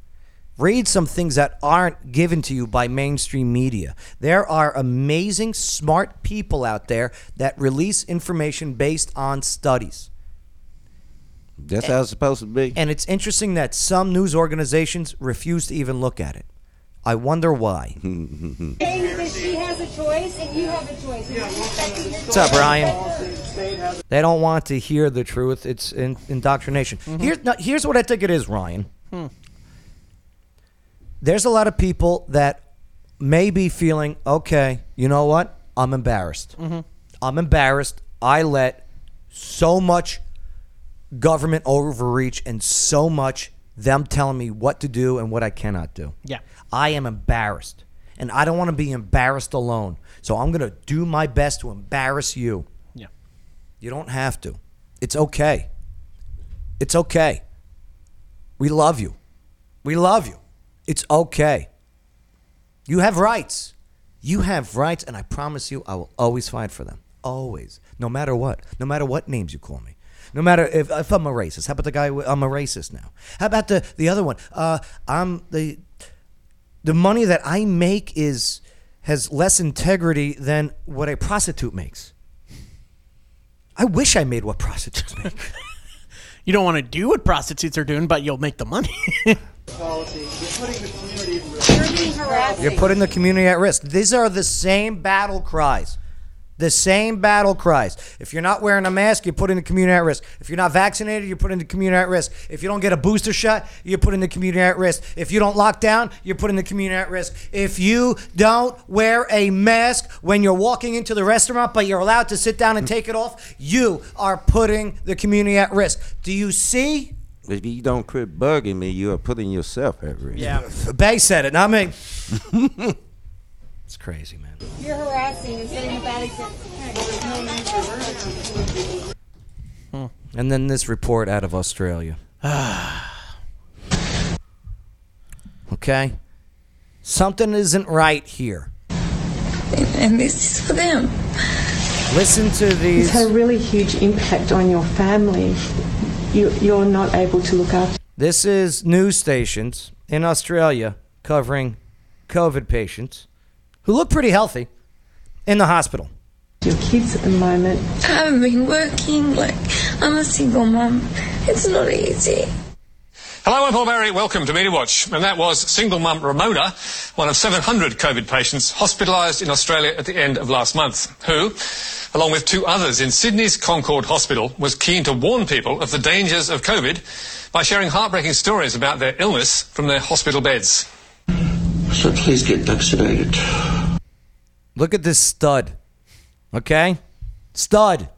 Read some things that aren't given to you by mainstream media. There are amazing, smart people out there that release information based on studies. That's how it's supposed to be. And it's interesting that some news organizations refuse to even look at it. I wonder why. She has a choice and you have a choice. What's up, Brian? They don't want to hear the truth. It's in, indoctrination. Here's, no, here's what I think it is, Ryan. Hmm. There's a lot of people that may be feeling, okay, you know what? I'm embarrassed. Mhm. I'm embarrassed. I let so much government overreach and so much them telling me what to do and what I cannot do. Yeah. I am embarrassed. And I don't want to be embarrassed alone. So I'm going to do my best to embarrass you. Yeah. You don't have to. It's okay. It's okay. We love you. We love you. It's okay. You have rights. You have rights, and I promise you, I will always fight for them. Always. No matter what. No matter what names you call me. No matter if, if I'm a racist. How about the guy? I'm a racist now. How about the the other one? Uh, I'm the the money that I make is has less integrity than what a prostitute makes. I wish I made what prostitutes make. You don't want to do what prostitutes are doing, but you'll make the money. Policy. You're putting the community at risk. You're being harassed. You're putting the community at risk. These are the same battle cries. The same battle cries. If you're not wearing a mask, you're putting the community at risk. If you're not vaccinated, you're putting the community at risk. If you don't get a booster shot, you're putting the community at risk. If you don't lock down, you're putting the community at risk. If you don't wear a mask when you're walking into the restaurant, but you're allowed to sit down and take it off, you are putting the community at risk. Do you see If you don't quit bugging me, you are putting yourself at risk. Yeah. Bay said it, not me. it's crazy, man. You're harassing and setting a bad example. And then this report out of Australia. okay? Something isn't right here. And this is for them. Listen to these. It's had a really huge impact on your family. You, you're not able to look after This is news stations in Australia covering COVID patients who look pretty healthy in the hospital. your kids at the moment. I haven't been working. Like, I'm a single mum. It's not easy. Hello, I'm Paul Barry. Welcome to Media Watch. And that was single mum Ramona, one of 700 COVID patients hospitalised in Australia at the end of last month, who, along with two others in Sydney's Concord Hospital, was keen to warn people of the dangers of COVID by sharing heartbreaking stories about their illness from their hospital beds. So please get vaccinated. Look at this stud. Okay? Stud.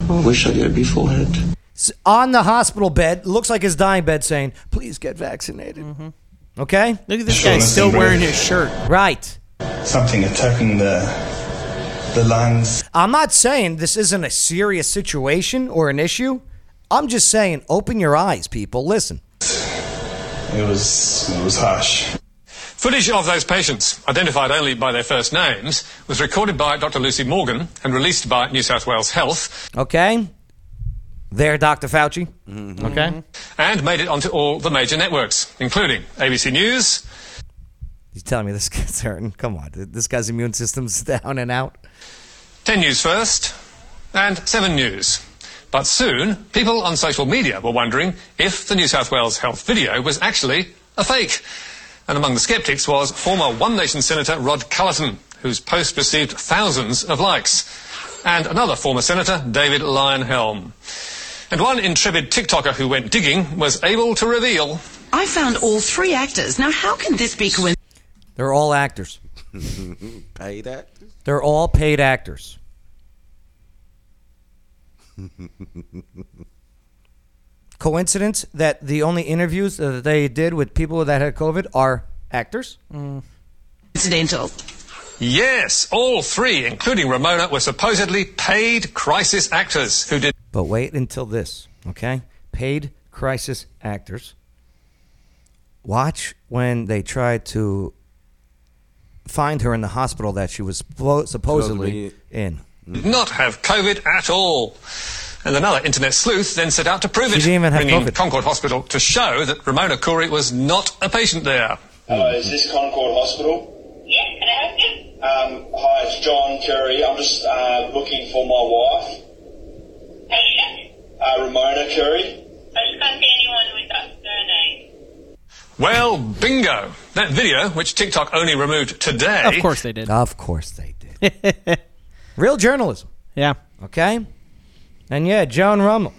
I wish I did beforehand. S- On the hospital bed, looks like his dying bed saying, please get vaccinated. Mm-hmm. Okay? Look at this guy still wearing his shirt. Right. Something attacking the the lungs. I'm not saying this isn't a serious situation or an issue. I'm just saying, open your eyes, people. Listen. It was it was harsh. Footage of those patients, identified only by their first names, was recorded by Dr. Lucy Morgan and released by New South Wales Health. Okay? There, Dr. Fauci. Mm-hmm. Okay? And made it onto all the major networks, including ABC News, He's telling me this kid's hurting. Come on. This guy's immune system's down and out. 10 News First, and 7 News. But soon, people on social media were wondering if the New South Wales Health video was actually a fake. And among the sceptics was former One Nation Senator Rod Culleton, whose post received thousands of likes, and another former Senator, David Leyonhjelm. And one intrepid TikToker who went digging was able to reveal I found all three actors. Now, how can this be coincidence? They're all actors. Paid that? They're all paid actors. Coincidence that the only interviews that they did with people that had COVID are actors? Incidental. yes, all three, including Ramona, were supposedly paid crisis actors who did But wait until this, okay? Paid crisis actors. Watch when they tried to find her in the hospital that she was suppo- supposedly Supposedly- in. did not have COVID at all. And another internet sleuth then set out to prove She it, didn't even have bringing COVID. Concord Hospital to show that Ramona Corey was not a patient there. Hello, is this Concord Hospital? Yes, can I help you? Um, hi, it's John Curry. I'm just uh, looking for my wife. Uh, Ramona Curry. I just can't see anyone with that surname. Well, bingo. That video, which TikTok only removed today. Of course they did. Of course they did. Real journalism. Yeah. Okay? And yeah, Joan Rummel.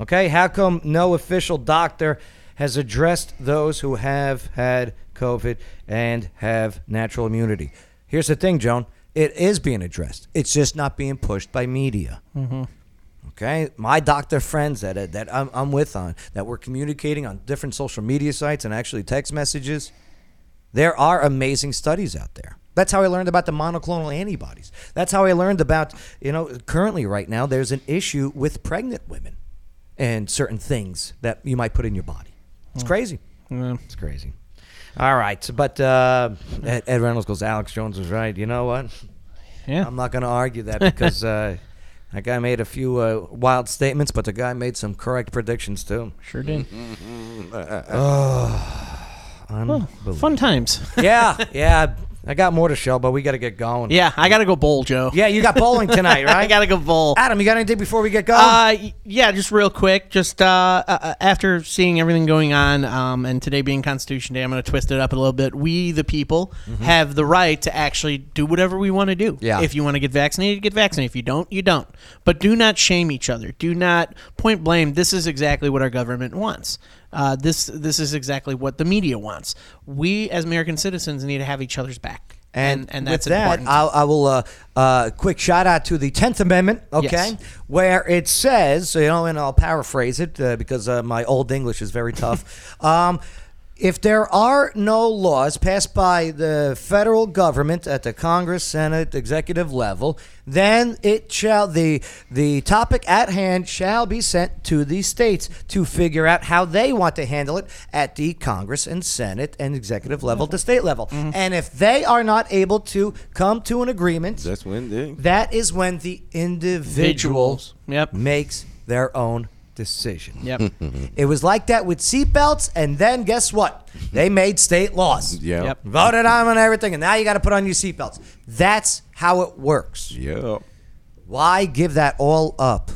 Okay? How come no official doctor has addressed those who have had COVID and have natural immunity? Here's the thing, Joan. It is being addressed. It's just not being pushed by media. Mm-hmm. Okay, my doctor friends that that I'm, I'm with on that we're communicating on different social media sites and actually text messages. There are amazing studies out there. That's how I learned about the monoclonal antibodies. That's how I learned about you know currently right now there's an issue with pregnant women and certain things that you might put in your body. It's Hmm. crazy. Yeah. It's crazy. All right, but uh, Ed, Ed Reynolds goes. Alex Jones was right. You know what? Yeah. I'm not going to argue that because uh, that guy made a few uh, wild statements, but the guy made some correct predictions too. Sure did. oh, Well, fun times. yeah, yeah. I got more to show, but we got to get going. Yeah, I got to go bowl, Joe. Yeah, you got bowling tonight, right? I got to go bowl. Adam, you got anything before we get going? Uh, yeah, just real quick. Just uh, uh, uh, after seeing everything going on, um, and today being Constitution Day, I'm going to twist it up a little bit. We, the people, have the right to actually do whatever we want to do. Yeah. If you want to get vaccinated, get vaccinated. If you don't, you don't. But do not shame each other. Do not point blame. This is exactly what our government wants. Uh, this this is exactly what the media wants. We as American citizens need to have each other's back. And, And- and with that's that, important. I'll, I will uh, uh, quick shout out to the Tenth Amendment, okay, Yes. where it says, you know, and I'll paraphrase it uh, because uh, my old English is very tough. um, if there are no laws passed by the federal government at the Congress, Senate, executive level, then it shall the the topic at hand shall be sent to the states to figure out how they want to handle it at the Congress and Senate and executive level, the state level. Mm-hmm. Mm-hmm. And if they are not able to come to an agreement, That's when they. that is when the individual Yep. makes their own decision. Yep. It was like that with seatbelts, and then guess what? They made state laws. Yeah. Yep. Voted on and everything, and now you got to put on your seatbelts. That's how it works. Yeah. Why give that all up?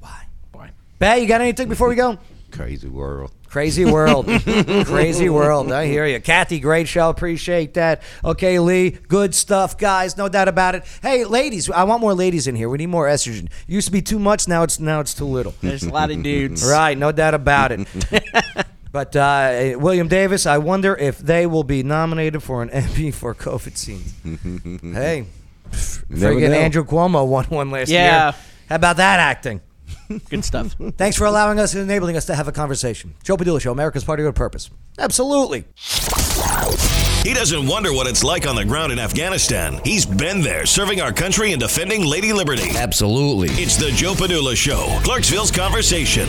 Why? Bay, you got anything before we go? Crazy world. Crazy world. Crazy world. I hear you. Kathy, great show. Appreciate that. Okay, Lee, good stuff, guys. No doubt about it. Hey, ladies, I want more ladies in here. We need more estrogen. Used to be too much, now it's now it's too little. There's a lot of dudes. Right, no doubt about it. but uh, William Davis, I wonder if they will be nominated for an Emmy for COVID scenes. hey, friggin' Andrew Cuomo won one last Yeah. year. How about that acting? Good stuff. Thanks for allowing us and enabling us to have a conversation. Joe Padula Show, America's Party with Purpose. Absolutely. He doesn't wonder what it's like on the ground in Afghanistan. He's been there, serving our country and defending Lady Liberty. Absolutely. It's the Joe Padula Show, Clarksville's conversation.